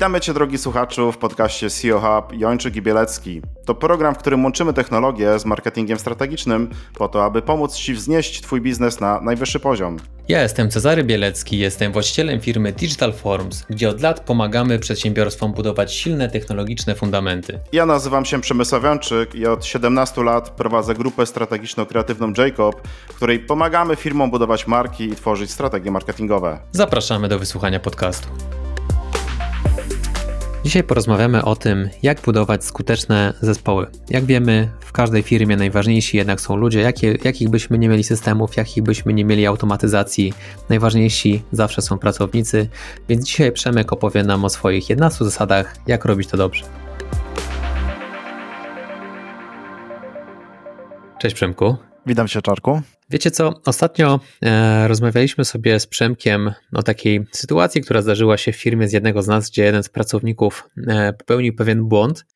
Witamy Cię, drogi słuchaczu, w podcaście CEO Hub Jończyk i Bielecki. To program, w którym łączymy technologię z marketingiem strategicznym po to, aby pomóc Ci wznieść Twój biznes na najwyższy poziom. Ja jestem Cezary Bielecki, jestem właścicielem firmy Digital Forms, gdzie od lat pomagamy przedsiębiorstwom budować silne technologiczne fundamenty. Ja nazywam się Przemysław Jończyk i od 17 lat prowadzę grupę strategiczno-kreatywną Jacob, w której pomagamy firmom budować marki i tworzyć strategie marketingowe. Zapraszamy do wysłuchania podcastu. Dzisiaj porozmawiamy o tym, jak budować skuteczne zespoły. Jak wiemy, w każdej firmie najważniejsi jednak są ludzie, jakie, jakich byśmy nie mieli systemów, jakich byśmy nie mieli automatyzacji, najważniejsi zawsze są pracownicy, więc dzisiaj Przemek opowie nam o swoich 11 zasadach, jak robić to dobrze. Cześć Przemku. Witam cię, Czarku. Wiecie co, ostatnio e, rozmawialiśmy sobie z Przemkiem o takiej sytuacji, która zdarzyła się w firmie z jednego z nas, gdzie jeden z pracowników e, popełnił pewien błąd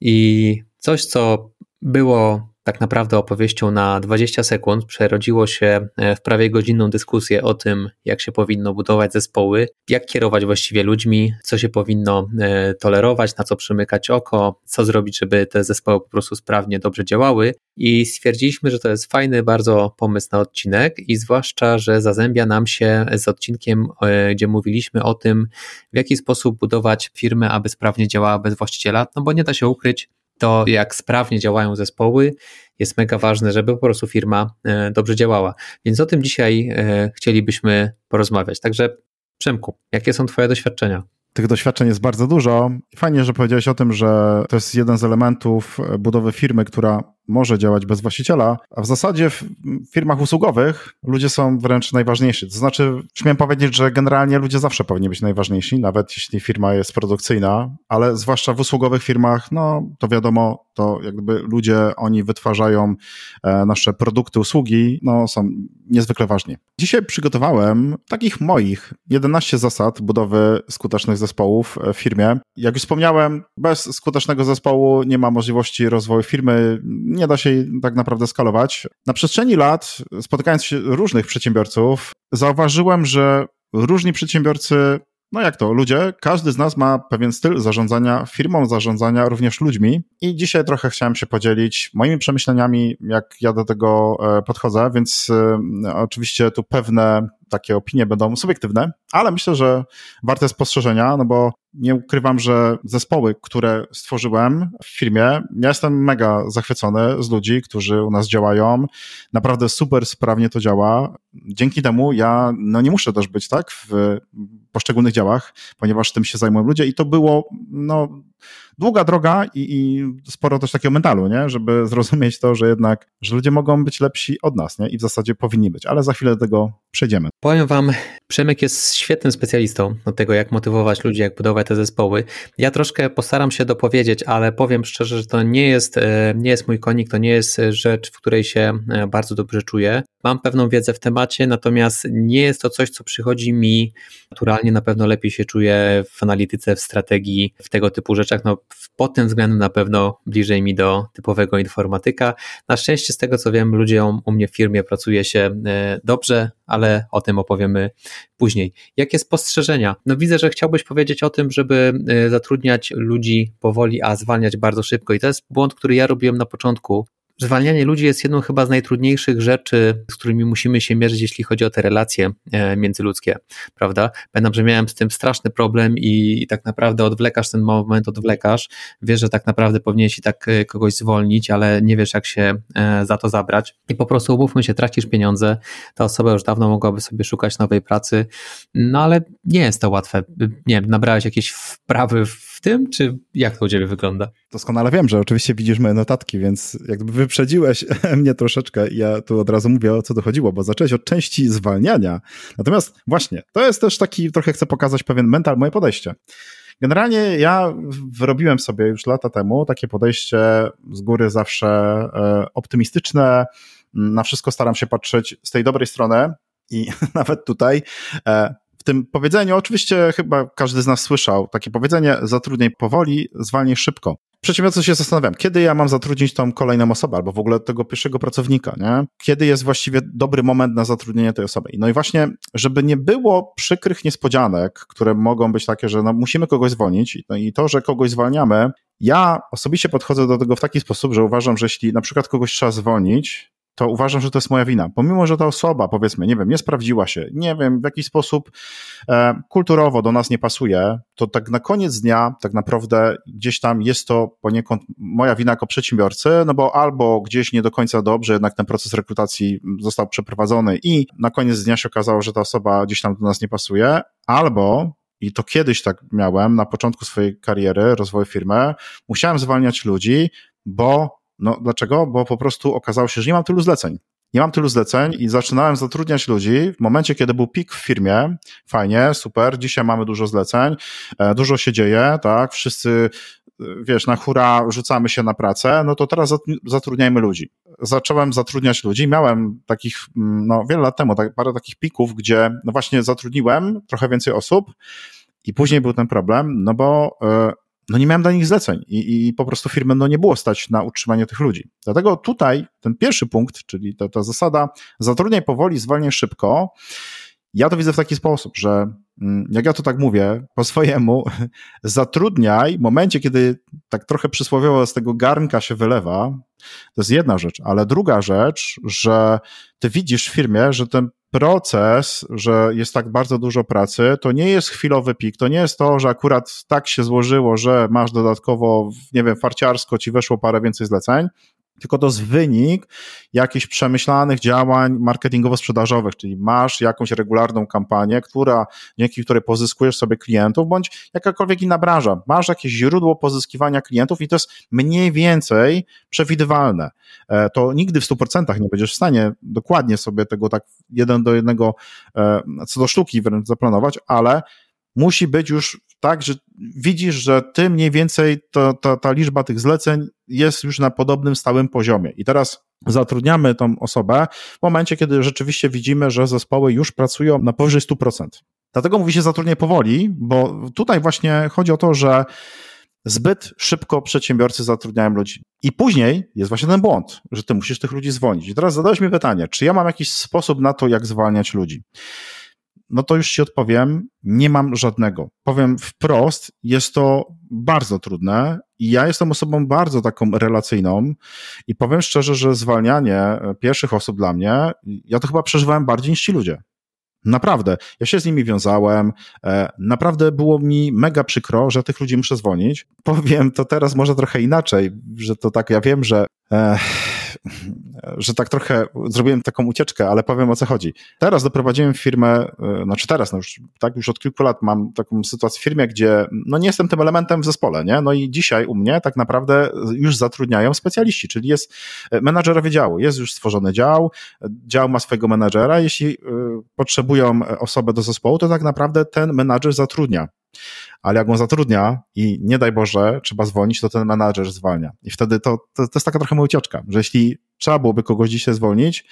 i coś, co było tak naprawdę opowieścią na 20 sekund przerodziło się e, w prawie godzinną dyskusję o tym, jak się powinno budować zespoły, jak kierować właściwie ludźmi, co się powinno e, tolerować, na co przymykać oko, co zrobić, żeby te zespoły po prostu sprawnie, dobrze działały. I stwierdziliśmy, że to jest fajny bardzo pomysł na odcinek i zwłaszcza, że zazębia nam się z odcinkiem, e, gdzie mówiliśmy o tym, w jaki sposób budować firmę, aby sprawnie działała bez właściciela, no bo nie da się ukryć, to, jak sprawnie działają zespoły, jest mega ważne, żeby po prostu firma e, dobrze działała. Więc o tym dzisiaj e, chcielibyśmy porozmawiać. Także Przemku, jakie są Twoje doświadczenia? Tych doświadczeń jest bardzo dużo. Fajnie, że powiedziałeś o tym, że to jest jeden z elementów budowy firmy, która może działać bez właściciela, a w zasadzie w firmach usługowych ludzie są wręcz najważniejsi. To znaczy, śmiem powiedzieć, że generalnie ludzie zawsze powinni być najważniejsi, nawet jeśli firma jest produkcyjna, ale zwłaszcza w usługowych firmach, no to wiadomo, to jakby ludzie, oni wytwarzają e, nasze produkty, usługi, no są niezwykle ważni. Dzisiaj przygotowałem takich moich 11 zasad budowy skutecznych zespołów w firmie. Jak już wspomniałem, bez skutecznego zespołu nie ma możliwości rozwoju firmy, nie da się tak naprawdę skalować. Na przestrzeni lat, spotykając się różnych przedsiębiorców, zauważyłem, że różni przedsiębiorcy no jak to, ludzie, każdy z nas ma pewien styl zarządzania firmą, zarządzania również ludźmi i dzisiaj trochę chciałem się podzielić moimi przemyśleniami, jak ja do tego e, podchodzę, więc e, oczywiście tu pewne takie opinie będą subiektywne, ale myślę, że warte spostrzeżenia, no bo nie ukrywam, że zespoły, które stworzyłem w firmie, ja jestem mega zachwycony z ludzi, którzy u nas działają. Naprawdę super sprawnie to działa. Dzięki temu ja no nie muszę też być tak w poszczególnych działach, ponieważ tym się zajmują ludzie i to było no długa droga i, i, sporo też takiego mentalu, nie? żeby zrozumieć to, że jednak, że ludzie mogą być lepsi od nas nie? i w zasadzie powinni być, ale za chwilę do tego przejdziemy. Powiem wam, Przemek jest świetnym specjalistą od tego, jak motywować ludzi, jak budować te zespoły. Ja troszkę postaram się dopowiedzieć, ale powiem szczerze, że to nie jest, e, nie jest mój konik, to nie jest rzecz, w której się e, bardzo dobrze czuję. Mam pewną wiedzę w temacie, natomiast nie jest to coś, co przychodzi mi naturalnie. Na pewno lepiej się czuję w analityce, w strategii, w tego typu rzeczach. No, pod tym względem na pewno bliżej mi do typowego informatyka. Na szczęście, z tego co wiem, ludziom u mnie w firmie pracuje się e, dobrze, ale o tym opowiemy później. Jakie spostrzeżenia? No widzę, że chciałbyś powiedzieć o tym, żeby e, zatrudniać ludzi powoli, a zwalniać bardzo szybko. I to jest błąd, który ja robiłem na początku, Zwalnianie ludzi jest jedną chyba z najtrudniejszych rzeczy, z którymi musimy się mierzyć, jeśli chodzi o te relacje e, międzyludzkie, prawda? Pamiętam, że miałem z tym straszny problem i, i tak naprawdę odwlekasz ten moment, odwlekasz, wiesz, że tak naprawdę powinieneś i tak e, kogoś zwolnić, ale nie wiesz, jak się e, za to zabrać i po prostu umówmy się, tracisz pieniądze, ta osoba już dawno mogłaby sobie szukać nowej pracy, no ale nie jest to łatwe. Nie wiem, nabrałeś jakieś wprawy w tym, czy jak to u Ciebie wygląda? Doskonale wiem, że oczywiście widzisz moje notatki, więc jakby wyprzedziłeś mnie troszeczkę i ja tu od razu mówię o co dochodziło, bo zacząłeś od części zwalniania. Natomiast właśnie, to jest też taki, trochę chcę pokazać pewien mental, moje podejście. Generalnie ja wyrobiłem sobie już lata temu takie podejście z góry zawsze e, optymistyczne, na wszystko staram się patrzeć z tej dobrej strony i nawet tutaj e, w tym powiedzeniu, oczywiście chyba każdy z nas słyszał takie powiedzenie, zatrudniaj powoli, zwalnij szybko. przedsiębiorcy się zastanawiam, kiedy ja mam zatrudnić tą kolejną osobę, albo w ogóle tego pierwszego pracownika, nie? Kiedy jest właściwie dobry moment na zatrudnienie tej osoby. No i właśnie, żeby nie było przykrych niespodzianek, które mogą być takie, że no, musimy kogoś zwolnić no i to, że kogoś zwalniamy, ja osobiście podchodzę do tego w taki sposób, że uważam, że jeśli na przykład kogoś trzeba zwolnić, to uważam, że to jest moja wina. Pomimo, że ta osoba, powiedzmy, nie wiem, nie sprawdziła się, nie wiem, w jakiś sposób e, kulturowo do nas nie pasuje, to tak na koniec dnia tak naprawdę gdzieś tam jest to poniekąd moja wina jako przedsiębiorcy, no bo albo gdzieś nie do końca dobrze jednak ten proces rekrutacji został przeprowadzony i na koniec dnia się okazało, że ta osoba gdzieś tam do nas nie pasuje, albo i to kiedyś tak miałem na początku swojej kariery, rozwoju firmy, musiałem zwalniać ludzi, bo no dlaczego? Bo po prostu okazało się, że nie mam tylu zleceń. Nie mam tylu zleceń i zaczynałem zatrudniać ludzi w momencie, kiedy był pik w firmie. Fajnie, super, dzisiaj mamy dużo zleceń, e, dużo się dzieje, tak, wszyscy e, wiesz, na hura rzucamy się na pracę, no to teraz zatrudniajmy ludzi. Zacząłem zatrudniać ludzi, miałem takich, mm, no wiele lat temu, tak, parę takich pików, gdzie no właśnie zatrudniłem trochę więcej osób i później był ten problem, no bo e, no nie miałem dla nich zleceń i, i po prostu firmy no nie było stać na utrzymanie tych ludzi. Dlatego tutaj ten pierwszy punkt, czyli ta, ta zasada zatrudniaj powoli, zwalniaj szybko, ja to widzę w taki sposób, że mm, jak ja to tak mówię, po swojemu, zatrudniaj w momencie, kiedy tak trochę przysłowiowo z tego garnka się wylewa, to jest jedna rzecz, ale druga rzecz, że ty widzisz w firmie, że ten proces, że jest tak bardzo dużo pracy, to nie jest chwilowy pik, to nie jest to, że akurat tak się złożyło, że masz dodatkowo, nie wiem, farciarsko ci weszło parę więcej zleceń, tylko to jest wynik jakichś przemyślanych działań marketingowo-sprzedażowych, czyli masz jakąś regularną kampanię, która, dzięki której pozyskujesz sobie klientów, bądź jakakolwiek inna branża. Masz jakieś źródło pozyskiwania klientów i to jest mniej więcej przewidywalne. E, to nigdy w 100% nie będziesz w stanie dokładnie sobie tego tak jeden do jednego e, co do sztuki wręcz zaplanować, ale musi być już tak, że widzisz, że ty mniej więcej to, to, ta liczba tych zleceń jest już na podobnym stałym poziomie. I teraz zatrudniamy tą osobę w momencie, kiedy rzeczywiście widzimy, że zespoły już pracują na powyżej 100%. Dlatego mówi się zatrudnienie powoli, bo tutaj właśnie chodzi o to, że zbyt szybko przedsiębiorcy zatrudniają ludzi. I później jest właśnie ten błąd, że ty musisz tych ludzi zwolnić. I teraz zadałeś mi pytanie, czy ja mam jakiś sposób na to, jak zwalniać ludzi? No to już ci odpowiem, nie mam żadnego. Powiem wprost, jest to bardzo trudne i ja jestem osobą bardzo taką relacyjną i powiem szczerze, że zwalnianie pierwszych osób dla mnie, ja to chyba przeżywałem bardziej niż ci ludzie. Naprawdę. Ja się z nimi wiązałem. E, naprawdę było mi mega przykro, że tych ludzi muszę zwolnić. Powiem to teraz może trochę inaczej, że to tak, ja wiem, że e, że tak trochę zrobiłem taką ucieczkę, ale powiem o co chodzi. Teraz doprowadziłem firmę, e, znaczy teraz, no już, tak już od kilku lat mam taką sytuację w firmie, gdzie no nie jestem tym elementem w zespole, nie? No i dzisiaj u mnie tak naprawdę już zatrudniają specjaliści, czyli jest menadżerowie działu, jest już stworzony dział, dział ma swojego menadżera, jeśli potrzebują osobę do zespołu, to tak naprawdę ten menadżer zatrudnia ale jak on zatrudnia i nie daj Boże, trzeba zwolnić, to ten menadżer zwalnia. I wtedy to, to, to jest taka trochę moja ucieczka, że jeśli trzeba byłoby kogoś dzisiaj zwolnić,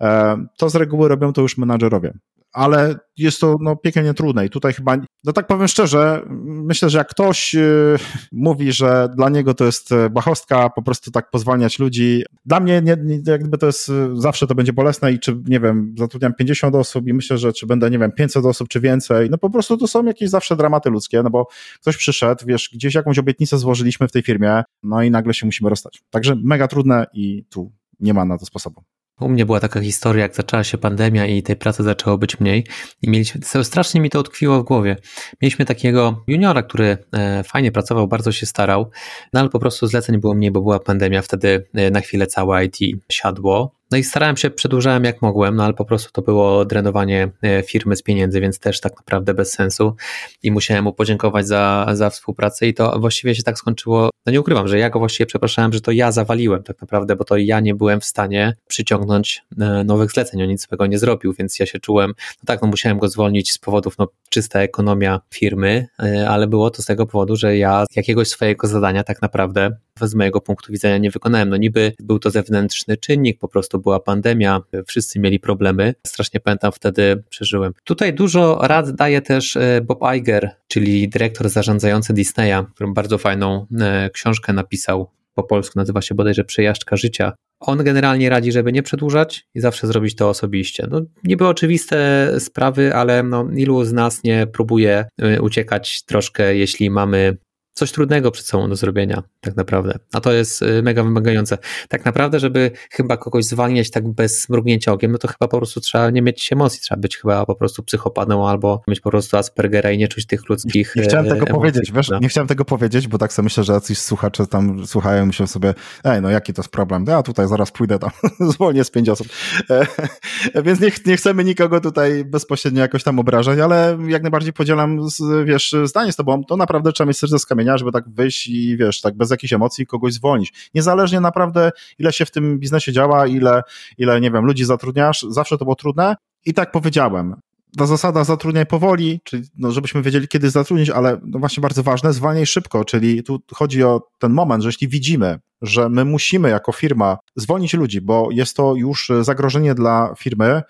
e, to z reguły robią to już menadżerowie ale jest to no, piekielnie trudne i tutaj chyba, no tak powiem szczerze, myślę, że jak ktoś yy, mówi, że dla niego to jest e, błahostka, po prostu tak pozwalniać ludzi, dla mnie nie, nie, jakby to jest, e, zawsze to będzie bolesne i czy, nie wiem, zatrudniam 50 osób i myślę, że czy będę, nie wiem, 500 osób czy więcej, no po prostu to są jakieś zawsze dramaty ludzkie, no bo ktoś przyszedł, wiesz, gdzieś jakąś obietnicę złożyliśmy w tej firmie, no i nagle się musimy rozstać. Także mega trudne i tu nie ma na to sposobu. U mnie była taka historia, jak zaczęła się pandemia i tej pracy zaczęło być mniej i mieliśmy, strasznie mi to utkwiło w głowie. Mieliśmy takiego juniora, który e, fajnie pracował, bardzo się starał, no ale po prostu zleceń było mniej, bo była pandemia, wtedy e, na chwilę całe IT siadło. No i starałem się, przedłużałem jak mogłem, no ale po prostu to było drenowanie e, firmy z pieniędzy, więc też tak naprawdę bez sensu. I musiałem mu podziękować za, za współpracę i to właściwie się tak skończyło, no nie ukrywam, że ja go właściwie przepraszałem, że to ja zawaliłem tak naprawdę, bo to ja nie byłem w stanie przyciągnąć e, nowych zleceń, on nic swego nie zrobił, więc ja się czułem, no tak, no musiałem go zwolnić z powodów, no czysta ekonomia firmy, e, ale było to z tego powodu, że ja jakiegoś swojego zadania tak naprawdę z mojego punktu widzenia nie wykonałem. No niby był to zewnętrzny czynnik, po prostu była pandemia, wszyscy mieli problemy. Strasznie pamiętam, wtedy przeżyłem. Tutaj dużo rad daje też e, Bob Iger, czyli dyrektor zarządzający Disneya, który bardzo fajną e, książkę napisał po polsku nazywa się bodajże Przejażdżka Życia. On generalnie radzi, żeby nie przedłużać i zawsze zrobić to osobiście. No, niby oczywiste sprawy, ale no, ilu z nas nie próbuje y, uciekać troszkę, jeśli mamy coś trudnego przed sobą do zrobienia, tak naprawdę. A to jest y, mega wymagające. Tak naprawdę, żeby chyba kogoś zwalniać tak bez mrugnięcia okiem, no to chyba po prostu trzeba nie mieć emocji, trzeba być chyba po prostu psychopatą albo mieć po prostu Aspergera i nie czuć tych ludzkich Nie, chciałem y, tego emocji, powiedzieć, wiesz, nie chciałem tego powiedzieć, bo tak sobie myślę, że jacyś słuchacze tam słuchają i myślą sobie, ej, no jaki to jest problem, ja tutaj zaraz pójdę tam, zwolnię z pięć osób. E, więc nie, nie chcemy nikogo tutaj bezpośrednio jakoś tam obrażać, ale jak najbardziej podzielam, wiesz, zdanie z tobą, to naprawdę trzeba mieć serce z kamienia, żeby tak wyjść i wiesz, tak bez jakichś emocji kogoś zwolnić. Niezależnie naprawdę, ile się w tym biznesie działa, ile, ile nie wiem, ludzi zatrudniasz, zawsze to było trudne. I tak powiedziałem, ta zasada zatrudniaj powoli, czyli no, żebyśmy wiedzieli, kiedy zatrudnić, ale no właśnie bardzo ważne, zwalniaj szybko, czyli tu chodzi o ten moment, że jeśli widzimy, że my musimy jako firma zwolnić ludzi, bo jest to już zagrożenie dla firmy,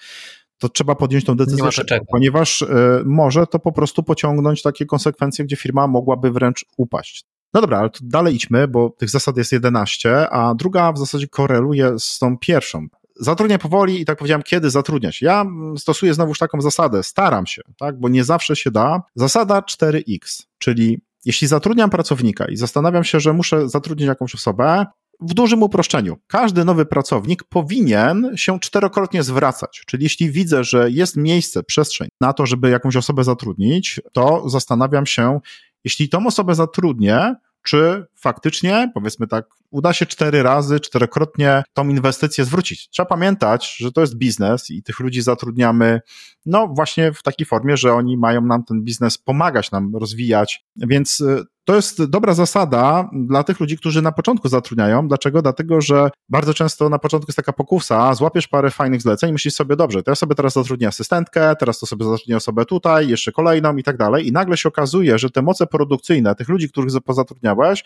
to trzeba podjąć tą decyzję ponieważ y, może to po prostu pociągnąć takie konsekwencje, gdzie firma mogłaby wręcz upaść. No dobra, ale to dalej idźmy, bo tych zasad jest 11, a druga w zasadzie koreluje z tą pierwszą. Zatrudniaj powoli i tak powiedziałem, kiedy zatrudniać. Ja stosuję znowuż taką zasadę, staram się, tak, bo nie zawsze się da. Zasada 4x, czyli jeśli zatrudniam pracownika i zastanawiam się, że muszę zatrudnić jakąś osobę, w dużym uproszczeniu, każdy nowy pracownik powinien się czterokrotnie zwracać. Czyli jeśli widzę, że jest miejsce, przestrzeń na to, żeby jakąś osobę zatrudnić, to zastanawiam się, jeśli tą osobę zatrudnię, czy faktycznie, powiedzmy tak, uda się cztery razy, czterokrotnie tą inwestycję zwrócić. Trzeba pamiętać, że to jest biznes i tych ludzi zatrudniamy, no właśnie w takiej formie, że oni mają nam ten biznes pomagać nam rozwijać, więc y, to jest dobra zasada dla tych ludzi, którzy na początku zatrudniają. Dlaczego? Dlatego, że bardzo często na początku jest taka pokusa, złapiesz parę fajnych zleceń i myślisz sobie, dobrze, to ja sobie teraz zatrudnię asystentkę, teraz to sobie zatrudnię osobę tutaj, jeszcze kolejną i tak dalej. I nagle się okazuje, że te moce produkcyjne tych ludzi, których pozatrudniałeś,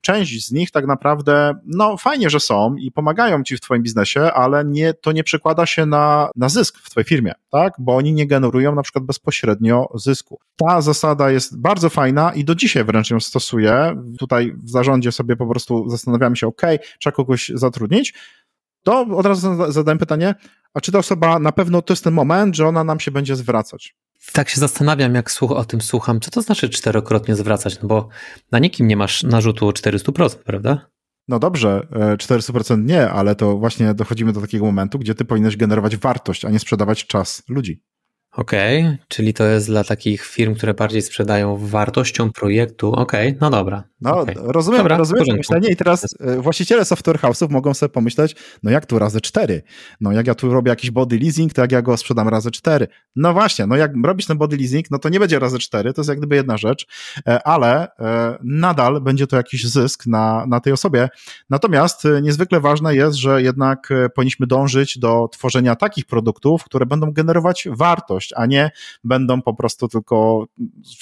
część z nich tak naprawdę, no fajnie, że są i pomagają ci w twoim biznesie, ale nie, to nie przekłada się na, na zysk w twojej firmie, tak? Bo oni nie generują na przykład bezpośrednio zysku. Ta zasada jest bardzo fajna i do dzisiaj wręcz ją stosuję. Tutaj w zarządzie sobie po prostu zastanawiamy się, ok, trzeba kogoś zatrudnić, to od razu zadałem pytanie, a czy ta osoba na pewno to jest ten moment, że ona nam się będzie zwracać? Tak się zastanawiam, jak słuch o tym słucham. Co to znaczy czterokrotnie zwracać? No bo na nikim nie masz narzutu 400%, prawda? No dobrze, 400% nie, ale to właśnie dochodzimy do takiego momentu, gdzie ty powinieneś generować wartość, a nie sprzedawać czas ludzi. Okej, okay, czyli to jest dla takich firm, które bardziej sprzedają wartością projektu. Okej, okay, no dobra. No, okay. rozumiem, dobra, rozumiem to myślenie i teraz e, właściciele software house'ów mogą sobie pomyśleć, no jak tu razy cztery? No jak ja tu robię jakiś body leasing, to jak ja go sprzedam razy cztery? No właśnie, no jak robisz ten body leasing, no to nie będzie razy cztery, to jest jak gdyby jedna rzecz, e, ale e, nadal będzie to jakiś zysk na, na tej osobie. Natomiast niezwykle ważne jest, że jednak powinniśmy dążyć do tworzenia takich produktów, które będą generować wartość, a nie będą po prostu tylko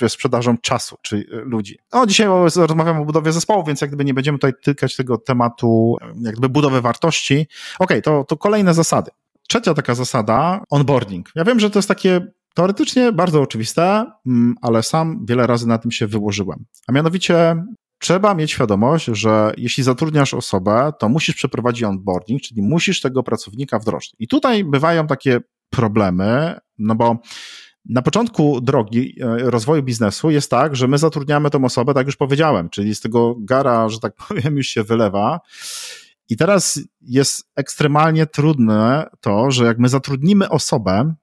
sprzedażą czasu, czy ludzi. No, dzisiaj rozmawiamy o budowie zespołu, więc jak gdyby nie będziemy tutaj tykać tego tematu jak gdyby budowy wartości. Okej, okay, to, to kolejne zasady. Trzecia taka zasada, onboarding. Ja wiem, że to jest takie teoretycznie bardzo oczywiste, mm, ale sam wiele razy na tym się wyłożyłem. A mianowicie trzeba mieć świadomość, że jeśli zatrudniasz osobę, to musisz przeprowadzić onboarding, czyli musisz tego pracownika wdrożyć. I tutaj bywają takie problemy, no bo na początku drogi e, rozwoju biznesu jest tak, że my zatrudniamy tą osobę, tak już powiedziałem, czyli z tego gara, że tak powiem, już się wylewa. I teraz jest ekstremalnie trudne to, że jak my zatrudnimy osobę,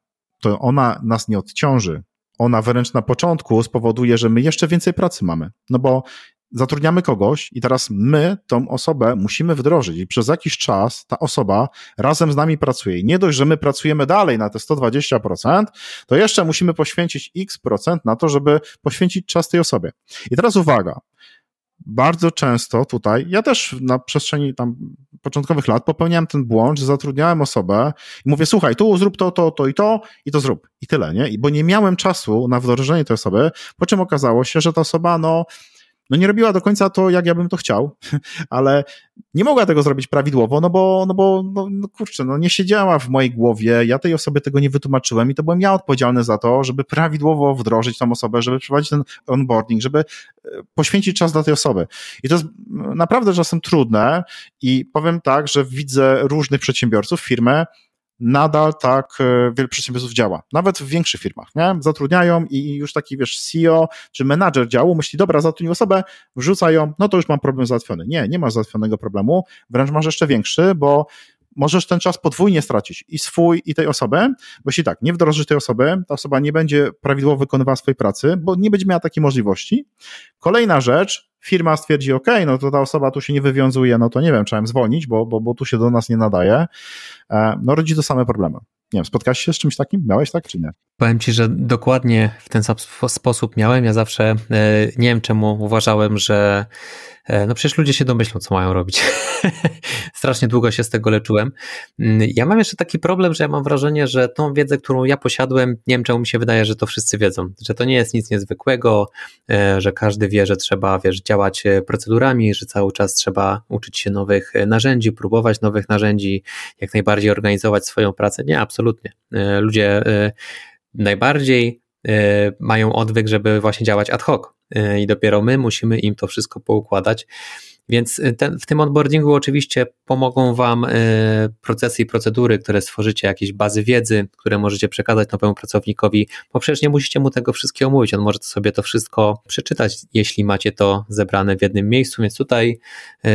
to ona nas nie odciąży. Ona wręcz na początku spowoduje, że my jeszcze więcej pracy mamy. No bo zatrudniamy kogoś i teraz my tą osobę musimy wdrożyć i przez jakiś czas ta osoba razem z nami pracuje. I nie dość, że my pracujemy dalej na te 120%, to jeszcze musimy poświęcić x procent na to, żeby poświęcić czas tej osobie. I teraz uwaga, bardzo często tutaj, ja też na przestrzeni tam początkowych lat popełniałem ten błąd, że zatrudniałem osobę i mówię, słuchaj, tu zrób to, to, to i to i to zrób. I tyle, nie? I bo nie miałem czasu na wdrożenie tej osoby, po czym okazało się, że ta osoba, no, no nie robiła do końca to, jak ja bym to chciał, ale nie mogła tego zrobić prawidłowo, no bo, no bo, no, no kurczę, no nie siedziała w mojej głowie, ja tej osobie tego nie wytłumaczyłem i to byłem ja odpowiedzialny za to, żeby prawidłowo wdrożyć tą osobę, żeby przeprowadzić ten onboarding, żeby e, poświęcić czas dla tej osoby. I to jest naprawdę czasem trudne i powiem tak, że widzę różnych przedsiębiorców, firmy, nadal tak e, wiele przedsiębiorców działa. Nawet w większych firmach, nie? Zatrudniają i już taki, wiesz, CEO czy menadżer działu myśli, dobra, zatrudnił osobę, wrzucają, no to już mam problem załatwiony. Nie, nie masz załatwionego problemu, wręcz masz jeszcze większy, bo możesz ten czas podwójnie stracić i swój, i tej osoby, bo jeśli tak, nie wdrożysz tej osoby, ta osoba nie będzie prawidłowo wykonywała swojej pracy, bo nie będzie miała takiej możliwości. Kolejna rzecz, firma stwierdzi, ok, no to ta osoba tu się nie wywiązuje, no to nie wiem, trzeba ją zwolnić, bo, bo, bo tu się do nas nie nadaje. E, no rodzi to same problemy. Nie wiem, spotkałeś się z czymś takim? Miałeś tak, czy nie? Powiem ci, że dokładnie w ten sposób miałem. Ja zawsze e, nie wiem czemu uważałem, że no przecież ludzie się domyślą, co mają robić. Strasznie długo się z tego leczyłem. Mm, ja mam jeszcze taki problem, że ja mam wrażenie, że tą wiedzę, którą ja posiadłem, nie wiem czemu mi się wydaje, że to wszyscy wiedzą, że to nie jest nic niezwykłego, e, że każdy wie, że trzeba, wiesz, działać e, procedurami, że cały czas trzeba uczyć się nowych narzędzi, próbować nowych narzędzi, jak najbardziej organizować swoją pracę. Nie, absolutnie. Ludzie najbardziej mają odwyk, żeby właśnie działać ad hoc E, i dopiero my musimy im to wszystko poukładać. Więc e, ten, w tym onboardingu oczywiście pomogą Wam procesy i procedury, które stworzycie, jakieś bazy wiedzy, które możecie przekazać nowemu pracownikowi, bo przecież nie musicie mu tego wszystkiego mówić, on może sobie to wszystko przeczytać, jeśli macie to zebrane w jednym miejscu, więc tutaj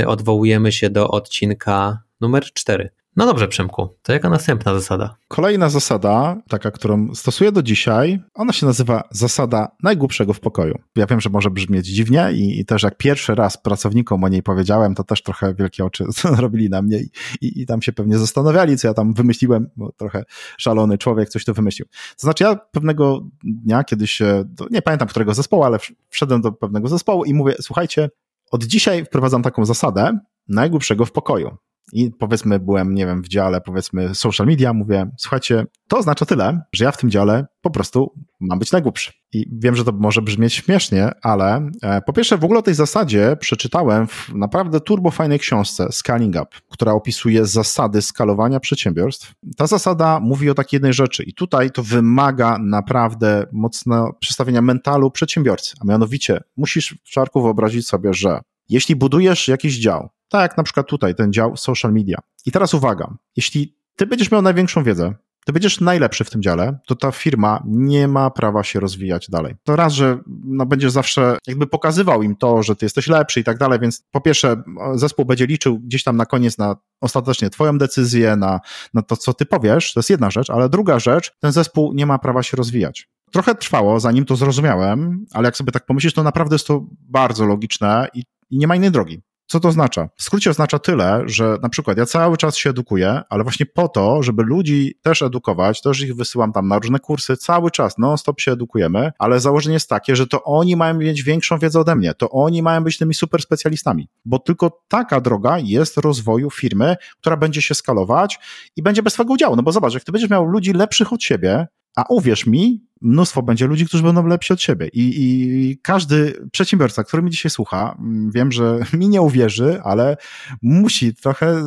odwołujemy się do odcinka numer 4. No dobrze, Przemku, to jaka następna zasada? Kolejna zasada, taka, którą stosuję do dzisiaj, ona się nazywa zasada najgłupszego w pokoju. Ja wiem, że może brzmieć dziwnie i, i też jak pierwszy raz pracownikom o niej powiedziałem, to też trochę wielkie oczy robili na mnie i, i, i, tam się pewnie zastanawiali, co ja tam wymyśliłem, bo trochę szalony człowiek coś tu wymyślił. To znaczy ja pewnego dnia, kiedy się, nie pamiętam którego zespołu, ale wszedłem do pewnego zespołu i mówię, słuchajcie, od dzisiaj wprowadzam taką zasadę najgłupszego w pokoju i powiedzmy byłem, nie wiem, w dziale powiedzmy social media, mówię, słuchajcie, to oznacza tyle, że ja w tym dziale po prostu mam być najgłupszy. I wiem, że to może brzmieć śmiesznie, ale e, po pierwsze w ogóle o tej zasadzie przeczytałem w naprawdę turbofajnej książce Scaling Up, która opisuje zasady skalowania przedsiębiorstw. Ta zasada mówi o takiej jednej rzeczy i tutaj to wymaga naprawdę mocno przestawienia mentalu przedsiębiorcy, a mianowicie musisz w czarku wyobrazić sobie, że jeśli budujesz jakiś dział, tak jak na przykład tutaj, ten dział social media. I teraz uwaga, jeśli ty będziesz miał największą wiedzę, ty będziesz najlepszy w tym dziale, to ta firma nie ma prawa się rozwijać dalej. To raz, że no, będziesz zawsze jakby pokazywał im to, że ty jesteś lepszy i tak dalej, więc po pierwsze zespół będzie liczył gdzieś tam na koniec na ostatecznie twoją decyzję, na, na to, co ty powiesz, to jest jedna rzecz, ale druga rzecz, ten zespół nie ma prawa się rozwijać. Trochę trwało, zanim to zrozumiałem, ale jak sobie tak pomyślisz, to naprawdę jest to bardzo logiczne i, i nie ma innej drogi. Co to oznacza? W skrócie oznacza tyle, że na przykład ja cały czas się edukuję, ale właśnie po to, żeby ludzi też edukować, też ich wysyłam tam na różne kursy, cały czas non-stop się edukujemy, ale założenie jest takie, że to oni mają mieć większą wiedzę ode mnie, to oni mają być tymi super specjalistami, bo tylko taka droga jest rozwoju firmy, która będzie się skalować i będzie bez swojego udziału. No bo zobacz, jak ty będziesz miał ludzi lepszych od siebie, a uwierz mi, mnóstwo będzie ludzi, którzy będą lepsi od siebie. I, I, każdy przedsiębiorca, który mi dzisiaj słucha, mm, wiem, że mi nie uwierzy, ale musi trochę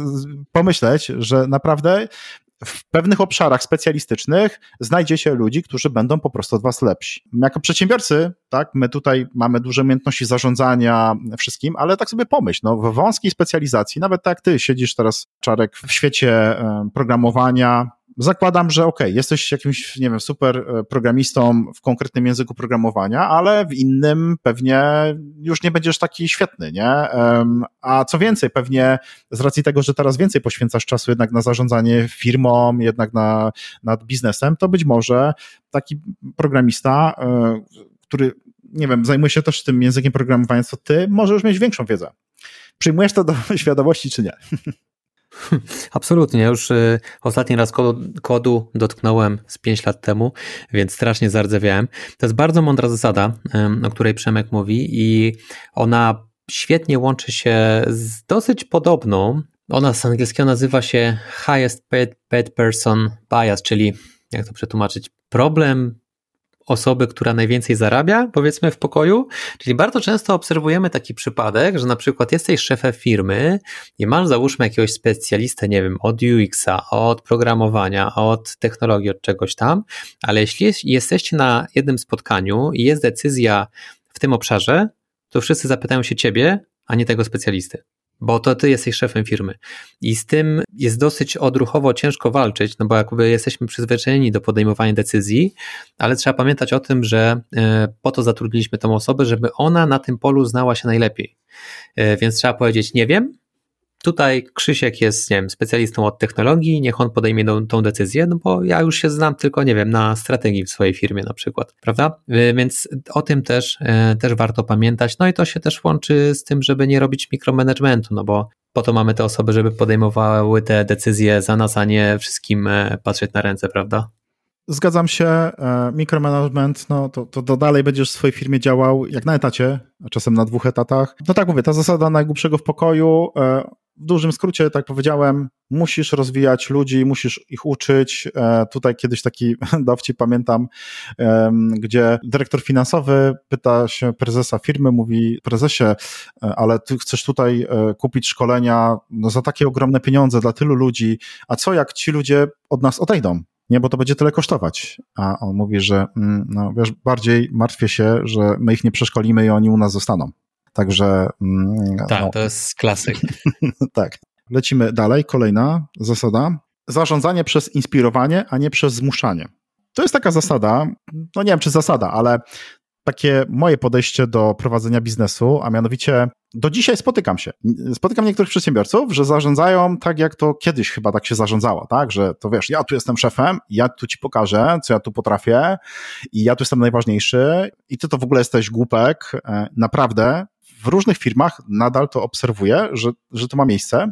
pomyśleć, że naprawdę w pewnych obszarach specjalistycznych znajdzie się ludzi, którzy będą po prostu od was lepsi. Jako przedsiębiorcy, tak, my tutaj mamy duże umiejętności zarządzania wszystkim, ale tak sobie pomyśl, no w wąskiej specjalizacji, nawet tak ty siedzisz teraz, Czarek, w świecie programowania, zakładam, że ok, jesteś jakimś, nie wiem, super e, programistą w konkretnym języku programowania, ale w innym pewnie już nie będziesz taki świetny, nie? A co więcej, pewnie z racji tego, że teraz więcej poświęcasz czasu jednak na zarządzanie firmą, jednak na, nad biznesem, to być może taki programista, e, który, nie wiem, zajmuje się też tym językiem programowania, co ty, może już mieć większą wiedzę. Przyjmujesz to do świadomości, czy nie? Absolutnie. Już y, ostatni raz kodu, kodu, dotknąłem z 5 lat temu, więc strasznie zardzewiałem. To jest bardzo mądra zasada, o której Przemek mówi i ona świetnie łączy się z dosyć podobną. Ona z angielskiego nazywa się Highest Paid, paid Person Bias, czyli jak to przetłumaczyć? Problem osoby, która najwięcej zarabia, powiedzmy w pokoju. Czyli bardzo często obserwujemy taki przypadek, że na przykład jesteś szefem firmy i masz załóżmy jakiegoś specjalistę, nie wiem, od UX-a, od programowania, od technologii, od czegoś tam, ale jeśli jesteście na jednym spotkaniu i jest decyzja w tym obszarze, to wszyscy zapytają się ciebie, a nie tego specjalisty bo to ty jesteś szefem firmy. I z tym jest dosyć odruchowo ciężko walczyć, no bo jakby jesteśmy przyzwyczajeni do podejmowania decyzji, ale trzeba pamiętać o tym, że e, po to zatrudniliśmy tą osobę, żeby ona na tym polu znała się najlepiej. E, więc trzeba powiedzieć, nie wiem, Tutaj Krzysiek jest, nie wiem, specjalistą od technologii, niech on podejmie tą, tą, decyzję, no bo ja już się znam tylko, nie wiem, na strategii w swojej firmie na przykład, prawda? Y, więc o tym też, y, też warto pamiętać. No i to się też łączy z tym, żeby nie robić mikromanagementu, no bo po to mamy te osoby, żeby podejmowały te decyzje za nas, a nie wszystkim e, patrzeć na ręce, prawda? Zgadzam się, e, mikromanagement, no to, to, to, dalej będziesz w swojej firmie działał jak na etacie, a czasem na dwóch etatach. No tak mówię, ta zasada najgłupszego w pokoju, e, w dużym skrócie, tak powiedziałem, musisz rozwijać ludzi, musisz ich uczyć. E, tutaj kiedyś taki dowcip pamiętam, gdzie dyrektor finansowy pyta się prezesa firmy, mówi prezesie, e, ale ty chcesz tutaj e, kupić szkolenia no, za takie ogromne pieniądze dla tylu ludzi, a co jak ci ludzie od nas odejdą? Nie, bo to będzie tyle kosztować. A on mówi, że mm, no, wiesz, bardziej martwię się, że my ich nie przeszkolimy i oni u nas zostaną. Także. Mm, tak, no. to jest klasyk. tak. Lecimy dalej. Kolejna zasada. Zarządzanie przez inspirowanie, a nie przez zmuszanie. To jest taka zasada, no nie wiem czy zasada, ale takie moje podejście do prowadzenia biznesu, a mianowicie do dzisiaj spotykam się. Spotykam niektórych przedsiębiorców, że zarządzają tak, jak to kiedyś chyba tak się zarządzało, tak? Że to wiesz, ja tu jestem szefem, ja tu ci pokażę, co ja tu potrafię i ja tu jestem najważniejszy i ty to w ogóle jesteś głupek. E, naprawdę w różnych firmach nadal to obserwuję, że, że to ma miejsce.